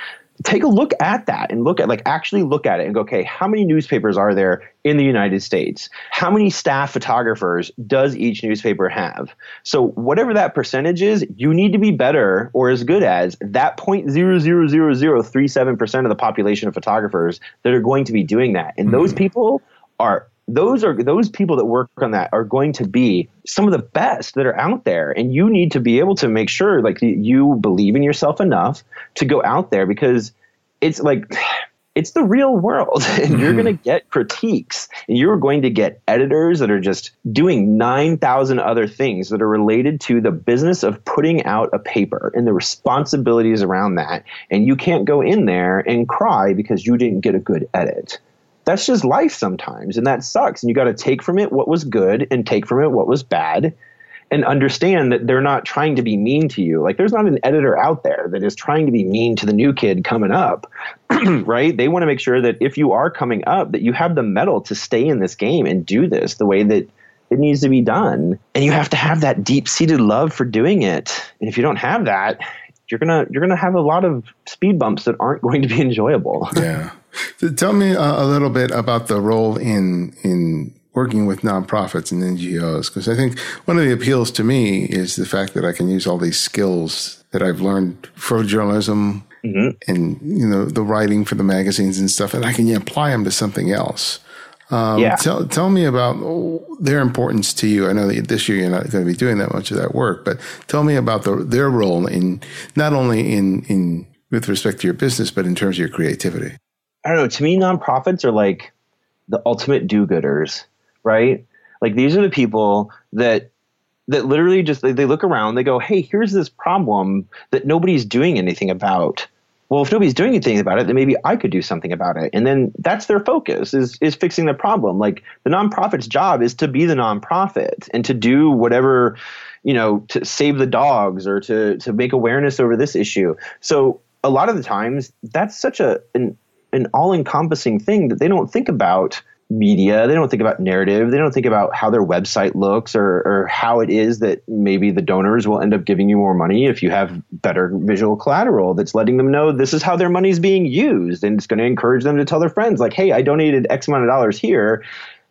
take a look at that and look at like actually look at it and go okay how many newspapers are there in the united states? How many staff photographers does each newspaper have? So whatever that percentage is you need to be better or as good as that 0.00037% of the population of photographers that are going to be doing that. And those hmm. people are those are those people that work on that are going to be some of the best that are out there. And you need to be able to make sure like you believe in yourself enough to go out there because it's like [sighs] it's the real world. [laughs] And mm-hmm. you're going to get critiques. And you're going to get editors that are just doing 9000 other things that are related to the business of putting out a paper and the responsibilities around that. And you can't go in there and cry because you didn't get a good edit that's just life sometimes and that sucks. And you got to take from it what was good and take from it what was bad and understand that they're not trying to be mean to you. Like there's not an editor out there that is trying to be mean to the new kid coming up [clears throat] right? They want to make sure that if you are coming up that you have the mettle to stay in this game and do this the way that it needs to be done. And you have to have that deep-seated love for doing it. And if you don't have that you're gonna you're gonna have a lot of speed bumps that aren't [laughs] going to be enjoyable. Yeah Tell me a, a little bit about the role in in working with nonprofits and NGOs because I think one of the appeals to me is the fact that I can use all these skills that I've learned for journalism mm-hmm. and you know the writing for the magazines and stuff, and I can apply them to something else. Um, yeah. Tell tell me about their importance to you. I know that this year you're not going to be doing that much of that work, but tell me about the, their role in not only in in with respect to your business, but in terms of your creativity. I don't know. To me, nonprofits are like the ultimate do-gooders, right? Like these are the people that that literally just they, they look around, they go, "Hey, here's this problem that nobody's doing anything about." Well, if nobody's doing anything about it, then maybe I could do something about it. And then that's their focus is is fixing the problem. Like the nonprofit's job is to be the nonprofit and to do whatever, you know, to save the dogs or to to make awareness over this issue. So a lot of the times that's such a an an all encompassing thing that they don't think about media. They don't think about narrative. They don't think about how their website looks or, or how it is that maybe the donors will end up giving you more money if you have better visual collateral that's letting them know this is how their money is being used. And it's going to encourage them to tell their friends, like, hey, I donated X amount of dollars here.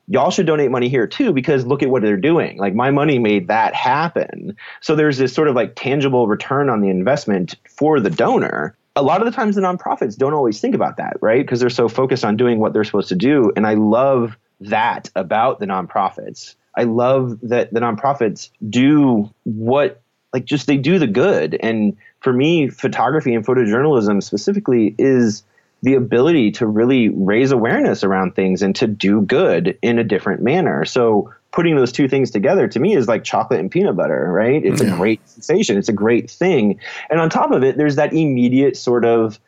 Y'all should donate money here too because look at what they're doing. Like, my money made that happen. So there's this sort of like tangible return on the investment for the donor a lot of the times the nonprofits don't always think about that, right? Because they're so focused on doing what they're supposed to do. And I love that about the nonprofits. I love that the nonprofits do what, like, just they do the good. And for me, photography and photojournalism specifically is the ability to really raise awareness around things and to do good in a different manner. So putting those two things together to me is like chocolate and peanut butter, right? It's yeah. a great sensation. It's a great thing. And on top of it, there's that immediate sort of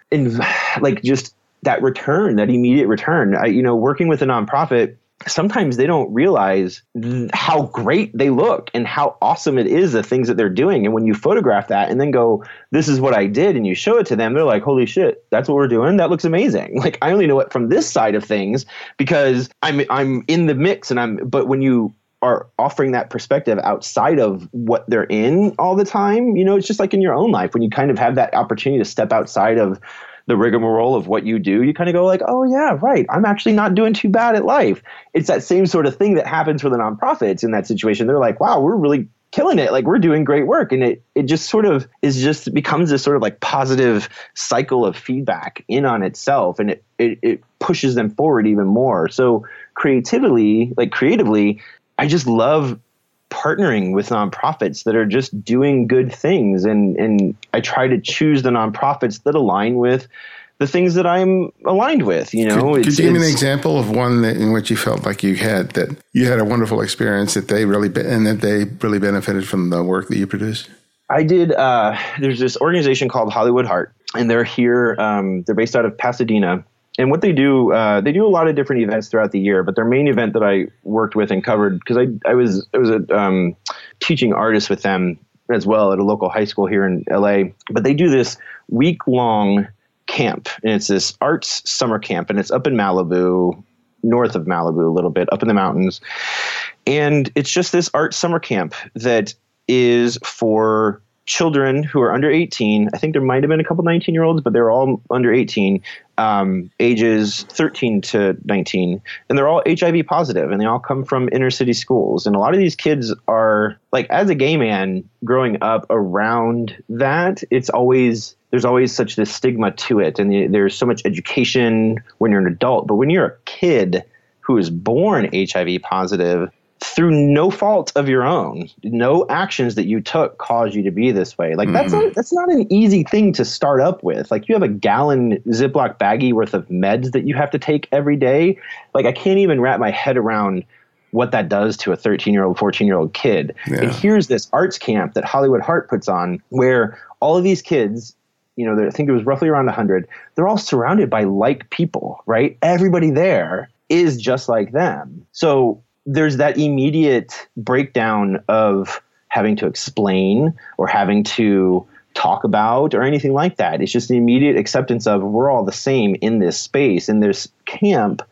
like just that return, that immediate return. I, you know, working with a nonprofit, sometimes they don't realize how great they look and how awesome it is the things that they're doing. And when you photograph that and then go this is what i did and you show it to them they're like holy shit that's what we're doing? That looks amazing. [laughs] Like i only know it from this side of things because i'm i'm in the mix and i'm but when you are offering that perspective outside of what they're in all the time you know it's just like in your own life when you kind of have that opportunity to step outside of the rigmarole of what you do, you kind of go like, oh yeah, right. I'm actually not doing too bad at life. It's that same sort of thing that happens for the nonprofits in that situation. They're like, wow, we're really killing it. Like we're doing great work. And it it just sort of is just becomes this sort of like positive cycle of feedback in on itself and it, it, it pushes them forward even more. So creatively, like creatively, I just love partnering with nonprofits that are just doing good things and and I try to choose the nonprofits that align with the things that I'm aligned with. You know, could, could you give me an example of one that, in which you felt like you had that you had a wonderful experience that they really be, and that they really benefited from the work that you produce? I did. Uh, there's this organization called Hollywood Heart, and they're here. Um, they're based out of Pasadena, and what they do, uh, they do a lot of different events throughout the year. But their main event that I worked with and covered, because I I was I was a um, teaching artist with them as well at a local high school here in LA. But they do this week long camp, and it's this arts summer camp, and it's up in Malibu, north of Malibu a little bit, up in the mountains. And it's just this art summer camp that is for children who are under 18. I think there might have been a couple 19 year olds, but they're all under 18, um, ages 13 to 19. And they're all HIV positive and they all come from inner city schools. And a lot of these kids are like, as a gay man growing up around that, it's always, there's always such this stigma to it. And there's so much education when you're an adult. But when you're a kid, who is born HIV positive, through no fault of your own, no actions that you took caused you to be this way. Like that's mm-hmm. that's not an easy thing to start up with. Like you have a gallon Ziploc baggie worth of meds that you have to take every day. Like I can't even wrap my head around what that does to a 13 year old, 14 year old kid. Yeah. And here's this arts camp that Hollywood Heart puts on where all of these kids, you know, I think it was roughly around 100, they're all surrounded by like people, right? Everybody there is just like them. So there's that immediate breakdown of having to explain or having to talk about or anything like that. It's just the immediate acceptance of we're all the same in this space. In this camp,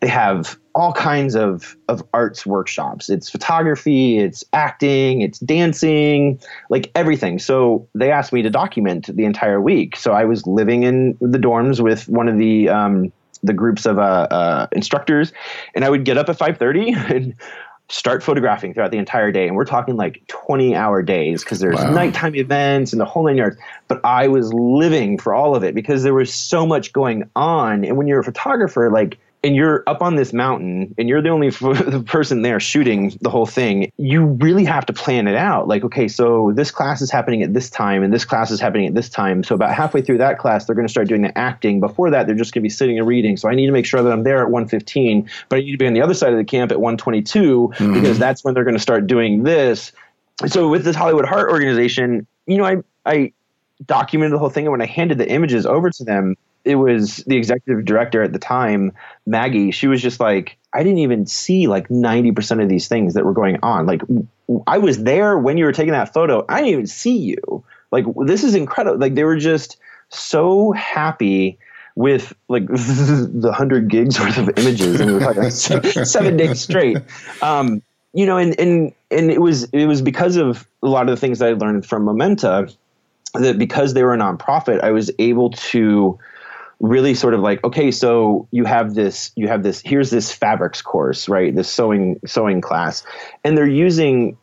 they have all kinds of, of arts workshops. It's photography, it's acting, it's dancing, like everything. So they asked me to document the entire week. So I was living in the dorms with one of the um, the groups of uh, uh, instructors, and I would get up at five thirty [laughs] and start photographing throughout the entire day. And we're talking like twenty hour days because there's wow. nighttime events and the whole nine yards. But I was living for all of it because there was so much going on. And when you're a photographer, like and you're up on this mountain and you're the only f- [laughs] person there shooting the whole thing, you really have to plan it out. Like, okay, so this class is happening at this time and this class is happening at this time. So about halfway through that class, they're going to start doing the acting. Before that, they're just going to be sitting and reading. So I need to make sure that I'm there at 115, but I need to be on the other side of the camp at 122 mm-hmm. because that's when they're going to start doing this. So with this Hollywood Heart organization, you know, I, I documented the whole thing. And when I handed the images over to them, it was the executive director at the time, Maggie. She was just like, I didn't even see like 90% of these things that were going on. Like, I was there when you were taking that photo. I didn't even see you. Like, this is incredible. Like, they were just so happy with like [laughs] the hundred gigs worth of images and like [laughs] seven days straight. Um, you know, and, and, and it was, it was because of a lot of the things I learned from Momenta that because they were a nonprofit, I was able to really sort of like okay so you have this you have this here's this fabrics course right? This sewing sewing class. And they're using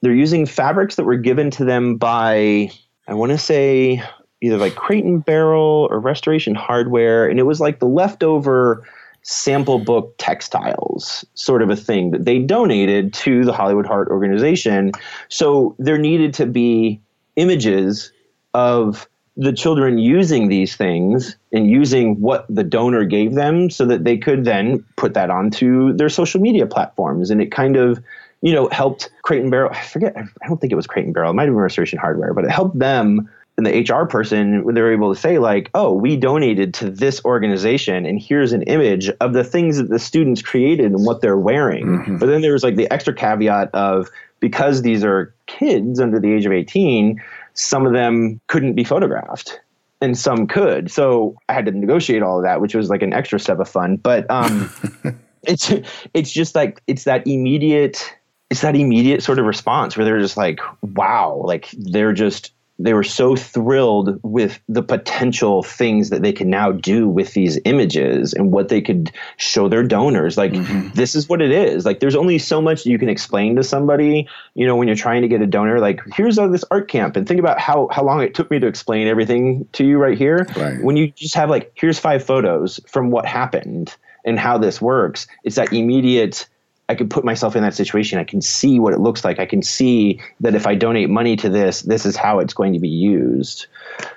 they're using fabrics that were given to them by i want to say either like crate and barrel or restoration hardware. And it was like the leftover sample book textiles sort of a thing that they donated to the hollywood heart organization. So there needed to be images of the children using these things and using what the donor gave them so that they could then put that onto their social media platforms. And it kind of, you know, helped Crate and Barrel. I forget, I don't think it was Crate and Barrel. It might have been Restoration Hardware, but it helped them and the HR person when they were able to say like, "Oh, we donated to this organization, and here's an image of the things that the students created and what they're wearing." Mm-hmm. But then there was like the extra caveat of because these are kids under the age of 18, some of them couldn't be photographed and some could. So I had to negotiate all of that, which was like an extra step of fun. But um, [laughs] it's it's just like it's that immediate it's that immediate sort of response where they're just like, wow, like they're just they were so thrilled with the potential things that they can now do with these images and what they could show their donors like mm-hmm. this is what it is like there's only so much you can explain to somebody you know when you're trying to get a donor like here's this art camp and think about how how long it took me to explain everything to you right here right. when you just have like here's five photos from what happened and how this works it's that immediate I can put myself in that situation. I can see what it looks like. I can see that if I donate money to this, this is how it's going to be used.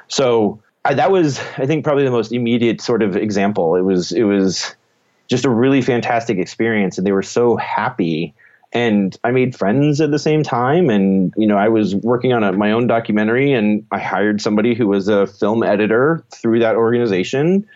So I, that was, I think, probably the most immediate sort of example. It was, it was just a really fantastic experience, and they were so happy. And I made friends at the same time. And you know, I was working on a, my own documentary, and I hired somebody who was a film editor through that organization.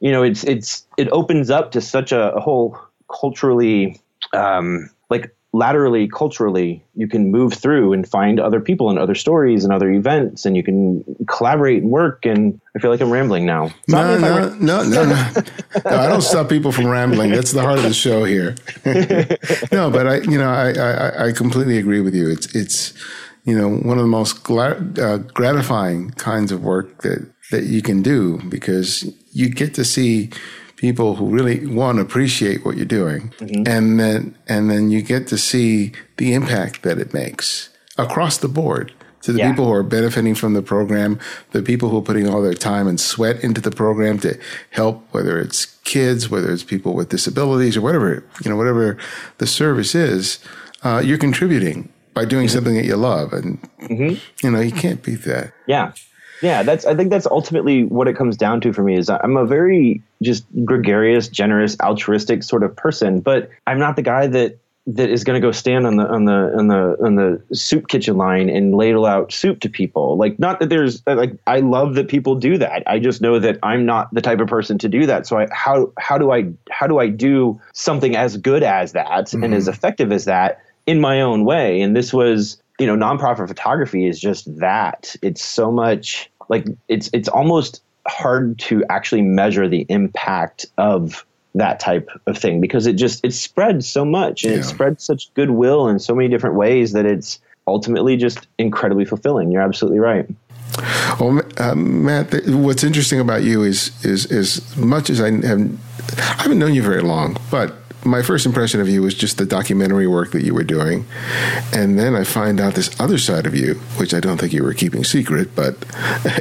You know, it's it's it opens up to such a, a whole culturally um, like laterally culturally you can move through and find other people and other stories and other events and you can collaborate and work and i feel like i'm rambling now. No no, no, no, no, no. i don't stop people from rambling. That's the heart of the show here. [laughs] No but i you know I, I, I completely agree with you. It's it's you know one of the most uh, gratifying kinds of work that that you can do because you get to see people who really want to appreciate what you're doing, mm-hmm. and then and then you get to see the impact that it makes across the board to the yeah. people who are benefiting from the program, the people who are putting all their time and sweat into the program to help, whether it's kids, whether it's people with disabilities, or whatever you know, whatever the service is, uh, you're contributing by doing mm-hmm. something that you love, and mm-hmm. you know you can't beat that. Yeah, yeah, that's. I think that's ultimately what it comes down to for me. Is I'm a very just gregarious, generous, altruistic sort of person, but I'm not the guy that that is going to go stand on the on the on the on the soup kitchen line and ladle out soup to people. Like, not that there's like I love that people do that. I just know that I'm not the type of person to do that. So I, how how do I how do I do something as good as that mm-hmm. and as effective as that in my own way? And this was you know nonprofit photography is just that. It's so much like it's it's almost hard to actually measure the impact of that type of thing because it just it spreads so much and yeah. it spreads such goodwill in so many different ways that it's ultimately just incredibly fulfilling. You're absolutely right. Well, uh, Matt, what's interesting about you is is as much as I have I haven't known you very long, but my first impression of you was just the documentary work that you were doing, and then I find out this other side of you, which I don't think you were keeping secret, but [laughs]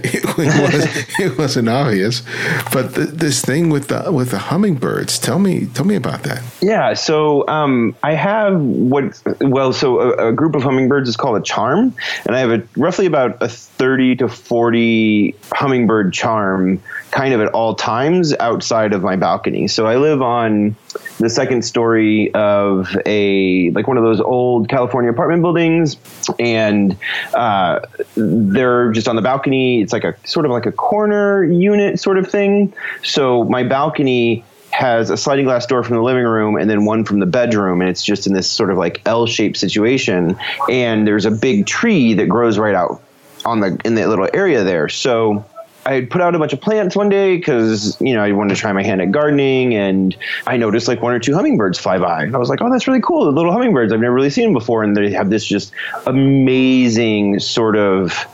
it, was [laughs] it wasn't obvious. But the, this thing with the with the hummingbirds, tell me tell me about that. Yeah, so um, I have what well, so a, a, group of hummingbirds is called a charm, and I have a roughly about a thirty to forty hummingbird charm, kind of at all times outside of my balcony. So I live on the second story of a like one of those old California apartment buildings, and uh, they're just on the balcony. It's like a sort of like a corner unit sort of thing. So my balcony has a sliding glass door from the living room and then one from the bedroom and it's just in this sort of like L-shaped situation and there's a big tree that grows right out on the in that little area there so I put out a bunch of plants one day because you know I wanted to try my hand at gardening, and I noticed like one or two hummingbirds fly by, and I was like, "Oh, that's really cool! The little hummingbirds. I've never really seen them before, and they have this just amazing sort of."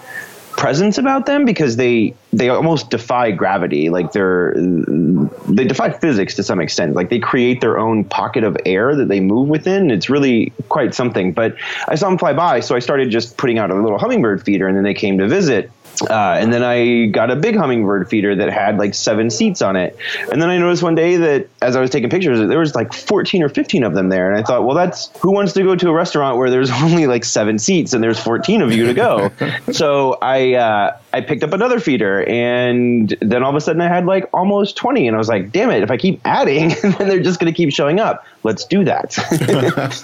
presence about them because they they almost defy gravity. Like they're they defy physics to some extent. Like they create their own pocket of air that they move within. It's really quite something. But i saw them fly by so i started just putting out a little hummingbird feeder and then they came to visit uh, and then I got a big hummingbird feeder that had like seven seats on it. And then I noticed one day that as I was taking pictures, there was like 14 or 15 of them there. And I thought, well, that's who wants to go to a restaurant where there's [laughs] only like seven seats and there's 14 of you to go. [laughs] so I, uh, I picked up another feeder, and then all of a sudden I had like almost 20. And I was like, damn it, if I keep adding, [laughs] then they're just going to keep showing up. Let's do that.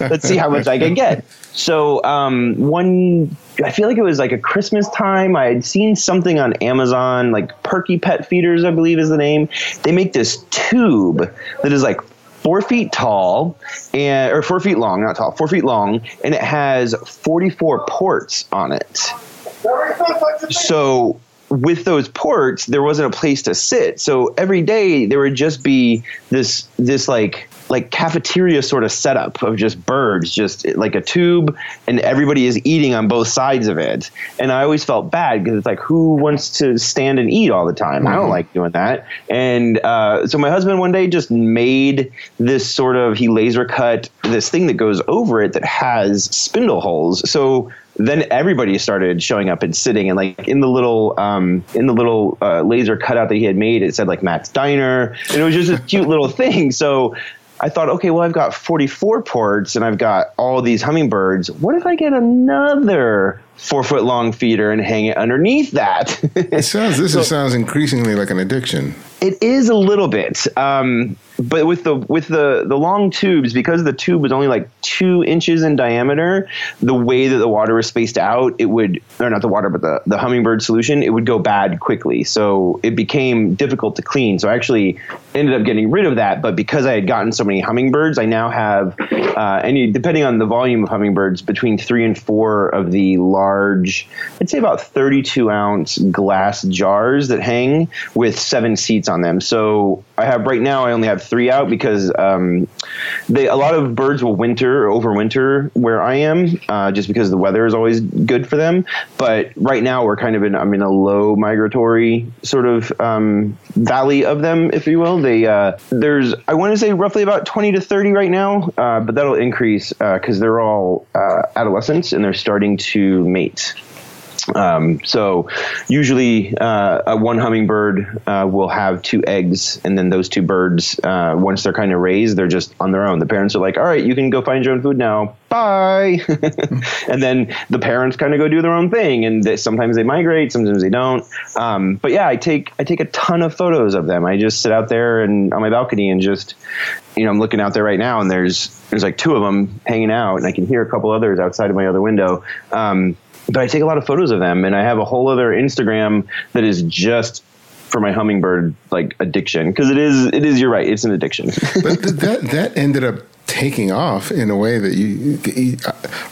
[laughs] Let's see how much I can get. So, um, one, I feel like it was like a Christmas time. I had seen something on Amazon, like Perky Pet Feeders, I believe is the name. They make this tube that is like four feet tall and or four feet long, not tall, four feet long, and it has 44 ports on it. So with those ports, there wasn't a place to sit. So every day there would just be this this like like cafeteria sort of setup of just birds, just like a tube, and everybody is eating on both sides of it. And I always felt bad because it's like, who wants to stand and eat all the time? I don't like doing that. And uh, so my husband one day just made this sort of he laser cut this thing that goes over it that has spindle holes. So then everybody started showing up and sitting and like in the little um, in the little uh, laser cutout that he had made it said like matt's diner and it was just a cute little [laughs] thing so I thought, okay, well, I've got 44 ports and I've got all these hummingbirds. What if I get another four foot long feeder and hang it underneath that? it sounds, this [laughs] so, sounds increasingly like an addiction. It is a little bit. Um, but with the with the the long tubes because the tube was only like two inches in diameter the way that the water was spaced out it would or not the water but the, the hummingbird solution it would go bad quickly. So it became difficult to clean. So i actually ended up getting rid of that but because i had gotten so many hummingbirds i now have uh, any depending on the volume of hummingbirds between three and four of the large i'd say about 32 ounce glass jars that hang with seven seats on them so i have right now i only have three out because um, they a lot of birds will winter overwinter where I am, uh, just because the weather is always good for them. But right now we're kind of in I'm in a low migratory sort of um, valley of them, if you will. They uh, there's I want to say roughly about 20 to 30 right now, uh, but that'll increase because uh, they're all uh, adolescents and they're starting to mate. Um, so usually uh, one hummingbird uh, will have two eggs and then those two birds uh, once they're kind of raised they're just on their own. The parents are like all right you can go find your own food now. Bye. [laughs] And then the parents kind of go do their own thing and they, sometimes they migrate sometimes they don't. Um, but yeah i take i take a ton of photos of them. I just sit out there and on my balcony and just you know i'm looking out there right now and there's there's like two of them hanging out and i can hear a couple others outside of my other window. Um, but I take a lot of photos of them, and I have a whole other Instagram that is just for my hummingbird like addiction because it is it is you're right it's an addiction. [laughs] but that that ended up taking off in a way that you, you,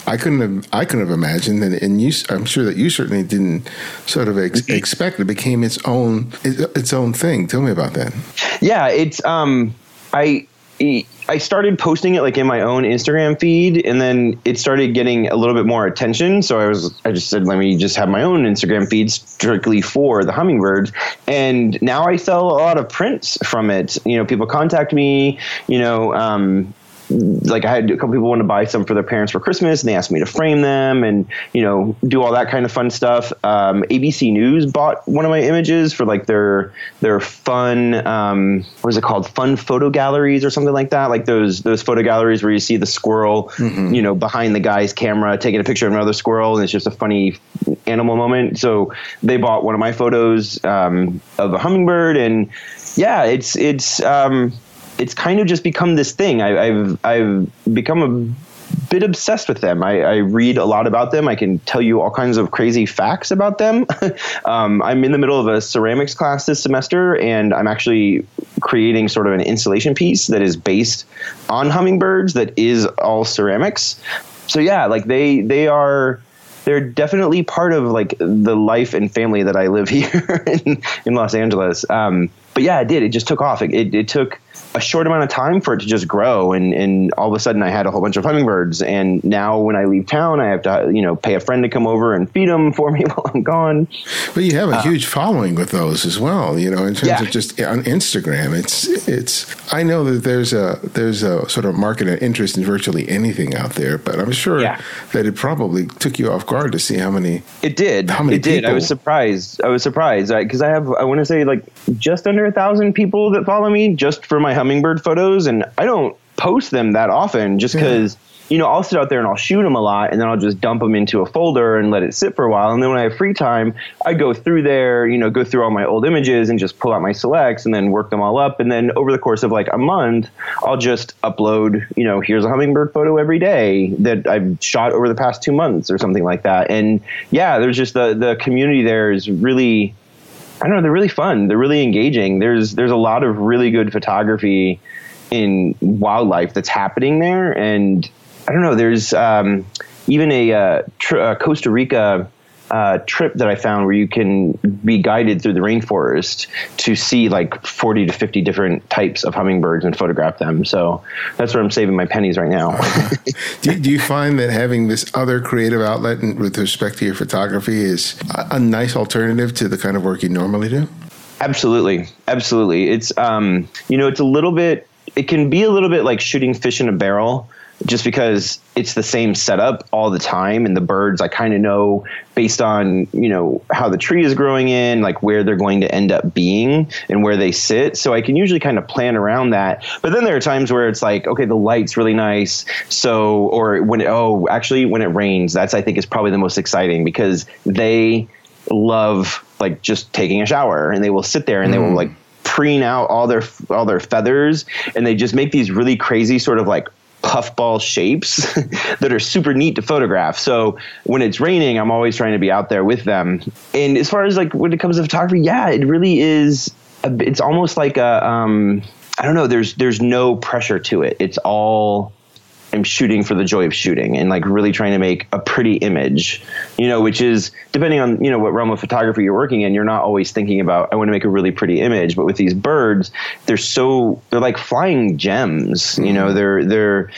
I couldn't have I couldn't have imagined and, and you I'm sure that you certainly didn't sort of ex- mm-hmm. expect it became its own its own thing. Tell me about that. Yeah, it's um I I started posting it like in my own Instagram feed, and then it started getting a little bit more attention. So I was, I just said, let me just have my own Instagram feed strictly for the hummingbirds. And now I sell a lot of prints from it. You know, people contact me. You know, um, like I had a couple people want to buy some for their parents for Christmas, and they asked me to frame them and you know do all that kind of fun stuff. Um, ABC News bought one of my images for like their their fun um, what is it called fun photo galleries or something like that, like those those photo galleries where you see the squirrel mm-hmm. you know behind the guy's camera taking a picture of another squirrel, and it's just a funny animal moment. So they bought one of my photos um, of a hummingbird, and yeah, it's it's um, it's kind of just become this thing. I, have I've become a bit obsessed with them. I, I, read a lot about them. I can tell you all kinds of crazy facts about them. [laughs] um, I'm in the middle of a ceramics class this semester, and I'm actually creating sort of an installation piece that is based on hummingbirds that is all ceramics. So yeah, like they they are they're definitely part of like the life and family that I live [laughs] here in, in Los Angeles. Um, but yeah, it did. It just took off. It, it, it took a short amount of time for it to just grow and, and all of a sudden I had a whole bunch of hummingbirds and now when I leave town I have to you know pay a friend to come over and feed them for me [laughs] while I'm gone. But you have a uh, huge following with those as well, you know, in terms yeah. of just on Instagram. It's it's I know that there's a there's a sort of market and interest in virtually anything out there, but I'm sure yeah. that it probably took you off guard to see how many It did. How many it people. I was surprised. I was surprised because I, I have I want to say like just under a thousand people that follow me just for my hummingbird photos, and I don't post them that often just because. Yeah you know, I'll sit out there and I'll shoot them a lot, and then I'll just dump them into a folder and let it sit for a while. And then when I have free time, I go through there, you know, go through all my old images and just pull out my selects and then work them all up. And then over the course of like a month, I'll just upload, you know, here's a hummingbird photo every day that I've shot over the past two months or something like that. And yeah, there's just the the community there is really I don't know, they're really fun. They're really engaging. There's there's a lot of really good photography in wildlife that's happening there, and I don't know. There's um, even a, uh, tr- a Costa Rica uh, trip that I found where you can be guided through the rainforest to see like 40 to 50 different types of hummingbirds and photograph them. So that's where I'm saving my pennies right now. [laughs] do, do, you find that having this other creative outlet with respect to your photography is a, a nice alternative to the kind of work you normally do? Absolutely. Absolutely. It's, um, you know, it's a little bit, it can be a little bit like shooting fish in a barrel just because it's the same setup all the time and the birds I kind of know based on you know how the tree is growing in like where they're going to end up being and where they sit so I can usually kind of plan around that but then there are times where it's like okay the light's really nice so or when it, oh actually when it rains that's I think is probably the most exciting because they love like just taking a shower and they will sit there and mm. they will mm. like preen out all their all their feathers and they just make these really crazy sort of like puffball shapes [laughs] that are super neat to photograph. So when it's raining, I'm always trying to be out there with them. And as far as like when it comes to photography, yeah, it really is. A, it's almost like a um, I don't know. There's there's no pressure to it. It's all am shooting for the joy of shooting and like really trying to make a pretty image, you know, which is depending on, you know, what realm of photography you're working in, you're not always thinking about, I want to make a really pretty image. But with these birds, they're so, they're like flying gems, you know, mm-hmm. they're, they're,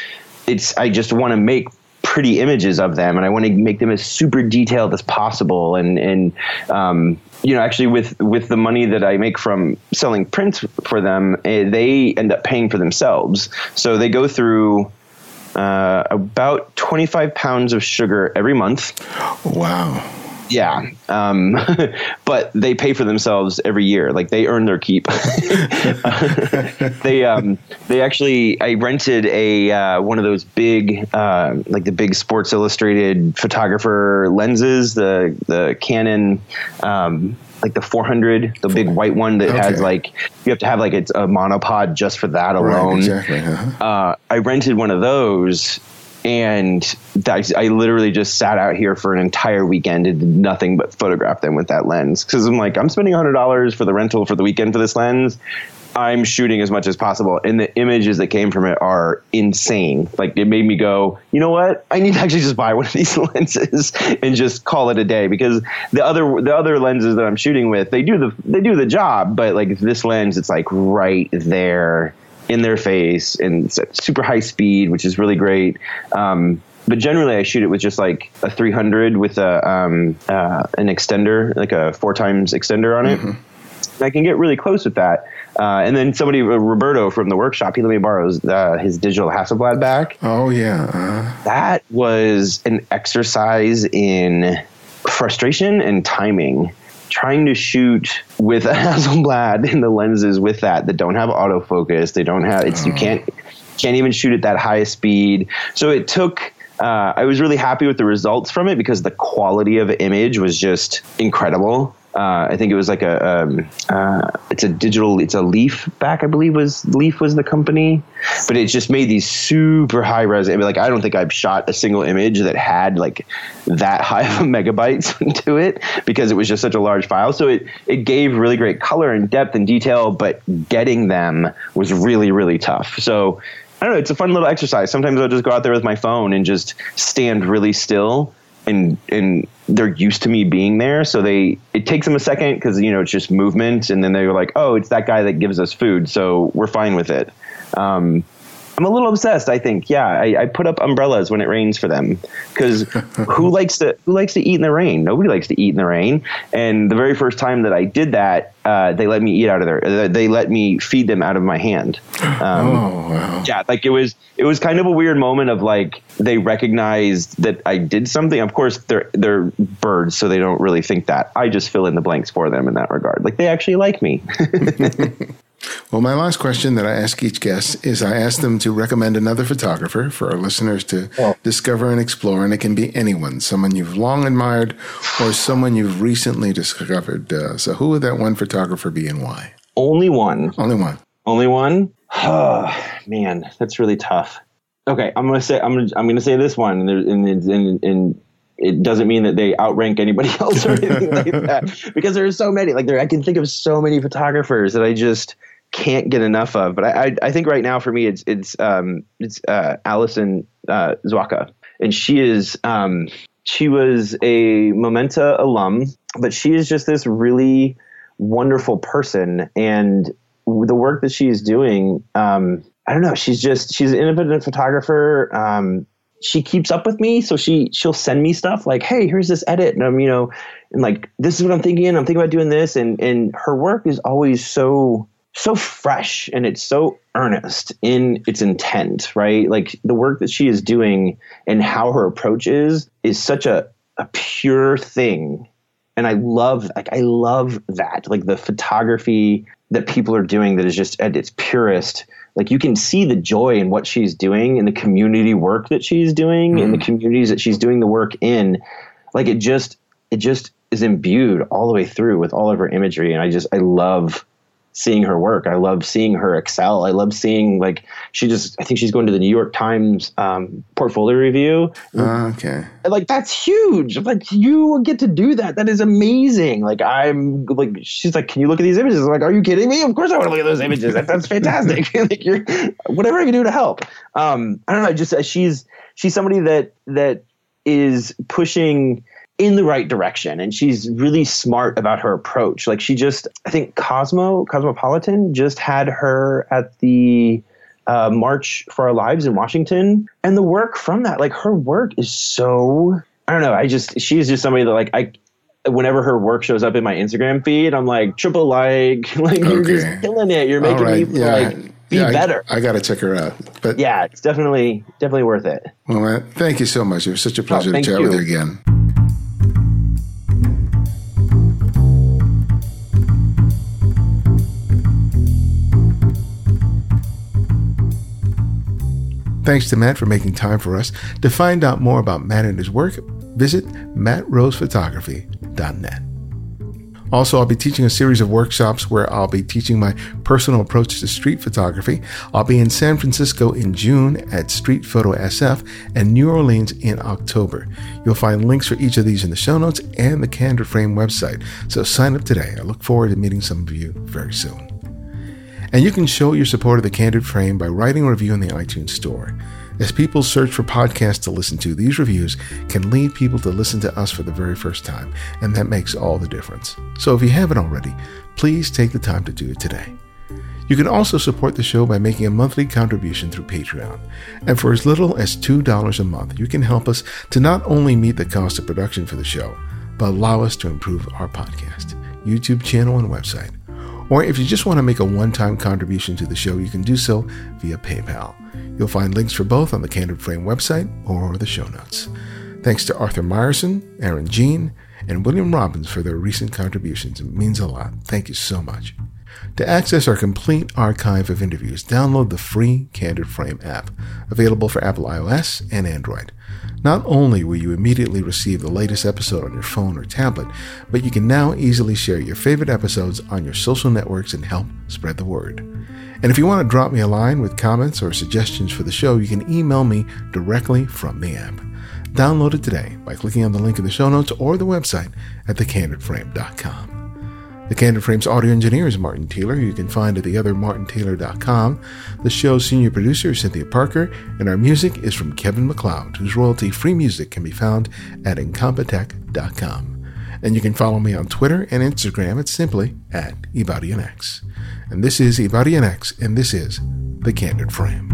it's, I just want to make pretty images of them and I want to make them as super detailed as possible. And, and, um, you know, actually, with with the money that I make from selling prints for them, eh, they end up paying for themselves. So they go through uh, about 25 pounds of sugar every month. Wow. Yeah. Um, [laughs] but they pay for themselves every year. Like they earn their keep. [laughs] they, um, they actually, I rented a, uh, one of those big, uh, like the big Sports Illustrated photographer lenses, the, the Canon, um, like the 400, the big white one that okay. has like you have to have like it's a monopod just for that alone. Right, exactly. Uh-huh. Uh, I rented one of those, and that, I literally just sat out here for an entire weekend and did nothing but photograph them with that lens because I'm like I'm spending hundred dollars for the rental for the weekend for this lens. I'm shooting as much as possible, and the images that came from it are insane. Like it made me go, you know what? I need to actually just buy one of [laughs] these lenses and just call it a day because the other the other lenses that I'm shooting with, they do the they do the job, but like this lens, it's like right there in their face and super high speed, which is really great. Um, but generally I shoot it with just like a 300 with a um, uh, an extender, like a four times extender on it. Mm-hmm. I can get really close with that. Uh, and then somebody, uh, Roberto from the workshop, he let me borrow his, uh, his digital Hasselblad back. Oh yeah, uh. that was an exercise in frustration and timing. Trying to shoot with a [laughs] Hasselblad in the lenses with that that don't have autofocus, they don't have it's oh. you can't can't even shoot at that highest speed. So it took. Uh, I was really happy with the results from it because the quality of image was just incredible. Uh, I think it was like a um, uh, it's a digital it's a Leaf back I believe was Leaf was the company, but it just made these super high res. I mean, like I don't think I've shot a single image that had like that high of [laughs] megabytes [laughs] to it because it was just such a large file. So it it gave really great color and depth and detail, but getting them was really really tough. So I don't know. It's a fun little exercise. Sometimes I'll just go out there with my phone and just stand really still and and they're used to me being there. So they it takes them a second because you know it's just movement. And then they're like oh it's that guy that gives us food. So we're fine with it. Um, I'm a little obsessed. I think, yeah, I, I put up umbrellas when it rains for them because [laughs] who likes to who likes to eat in the rain? Nobody likes to eat in the rain. And the very first time that I did that, uh, they let me eat out of their. They let me feed them out of my hand. [gasps] Um, oh wow! Yeah, like it was it was kind of a weird moment of like they recognized that I did something. Of course, they're they're birds, so they don't really think that. I just fill in the blanks for them in that regard. Like they actually like me. [laughs] [laughs] Well, my last question that I ask each guest is I ask them to recommend another photographer for our listeners to oh. discover and explore. And it can be anyone, someone you've long admired or someone you've recently discovered. Uh, so, who would that one photographer be and why? Only one. Only one. Only one? Oh, [sighs] man, that's really tough. Okay, I'm gonna say I'm gonna I'm gonna say this one, and and and, and it doesn't mean that they outrank anybody [laughs] else or anything like that [laughs] because there are so many. Like there, I can think of so many photographers that I just can't get enough of. But I, I, I think right now for me, it's it's um, it's uh, Alison uh, Zwaka, and she is um, she was a Momenta alum, but she is just this really wonderful person, and the work that she's doing. Um, I don't know. She's just she's an independent photographer. Um, she keeps up with me, so she she'll send me stuff like, "Hey, here's this edit," and I'm you know, and like this is what I'm thinking. I'm thinking about doing this, and and her work is always so so fresh and it's so earnest in its intent, right? Like the work that she is doing and how her approach is is such a a pure thing. And I love like I love that. Like the photography that people are doing that is just at its purest. Like you can see the joy in what she's doing and the community work that she's doing mm. and the mm-hmm. communities that she's doing the work in. Like it just it just is imbued all the way through with all of her imagery. And I just I love seeing her work. I love seeing her excel. I love seeing like she just. I think she's going to the New York Times um, portfolio review. Uh, okay. Like that's huge. Like you get to do that. That is amazing. Like I'm like she's like, can you look at these images? I'm like, are you kidding me? Of course I want to look at those images. That, that's fantastic. [laughs] like you're whatever I can do to help. Um, I don't know. I just uh, she's she's somebody that that is pushing in the right direction and she's really smart about her approach like she just i think cosmo cosmopolitan just had her at the uh, march for our lives in washington and the work from that like her work is so i don't know i just she's just somebody that like i whenever her work shows up in my instagram feed i'm like triple like [laughs] like okay. you're just killing it you're making right. me yeah. like be yeah, better. I, I got to check her out. But yeah, it's definitely definitely worth it. Well, man, thank you so much. It was such a pleasure oh, to chat you. with you again. Thanks to Matt for making time for us. To find out more about Matt and his work, visit mattrosephotography.net. Also, I'll be teaching a series of workshops where I'll be teaching my personal approach to street photography. I'll be in San Francisco in June at Street Photo SF and New Orleans in October. You'll find links for each of these in the show notes and the Candid Frame website. So sign up today. I look forward to meeting some of you very soon. And you can show your support of the Candid Frame by writing a review in the iTunes Store. As people search for podcasts to listen to, these reviews can lead people to listen to us for the very first time, and that makes all the difference. So if you haven't already, please take the time to do it today. You can also support the show by making a monthly contribution through Patreon. And for as little as $2 a month, you can help us to not only meet the cost of production for the show, but allow us to improve our podcast, YouTube channel, and website. Or if you just want to make a one time contribution to the show, you can do so via PayPal. You'll find links for both on the Candid Frame website or the show notes. Thanks to Arthur Myerson, Aaron Jean, and William Robbins for their recent contributions. It means a lot. Thank you so much. To access our complete archive of interviews, download the free Candid Frame app, available for Apple iOS and Android. Not only will you immediately receive the latest episode on your phone or tablet, but you can now easily share your favorite episodes on your social networks and help spread the word. And if you want to drop me a line with comments or suggestions for the show, you can email me directly from the app. Download it today by clicking on the link in the show notes or the website at thecandidframe.com. The Candid Frames audio engineer is Martin Taylor, you can find at theothermartintaylor.com. The show's senior producer is Cynthia Parker, and our music is from Kevin MacLeod, whose royalty-free music can be found at incompetech.com. And you can follow me on Twitter and Instagram at simply at Ibarionex. And this is Ibarionex, and this is The Candid Frame.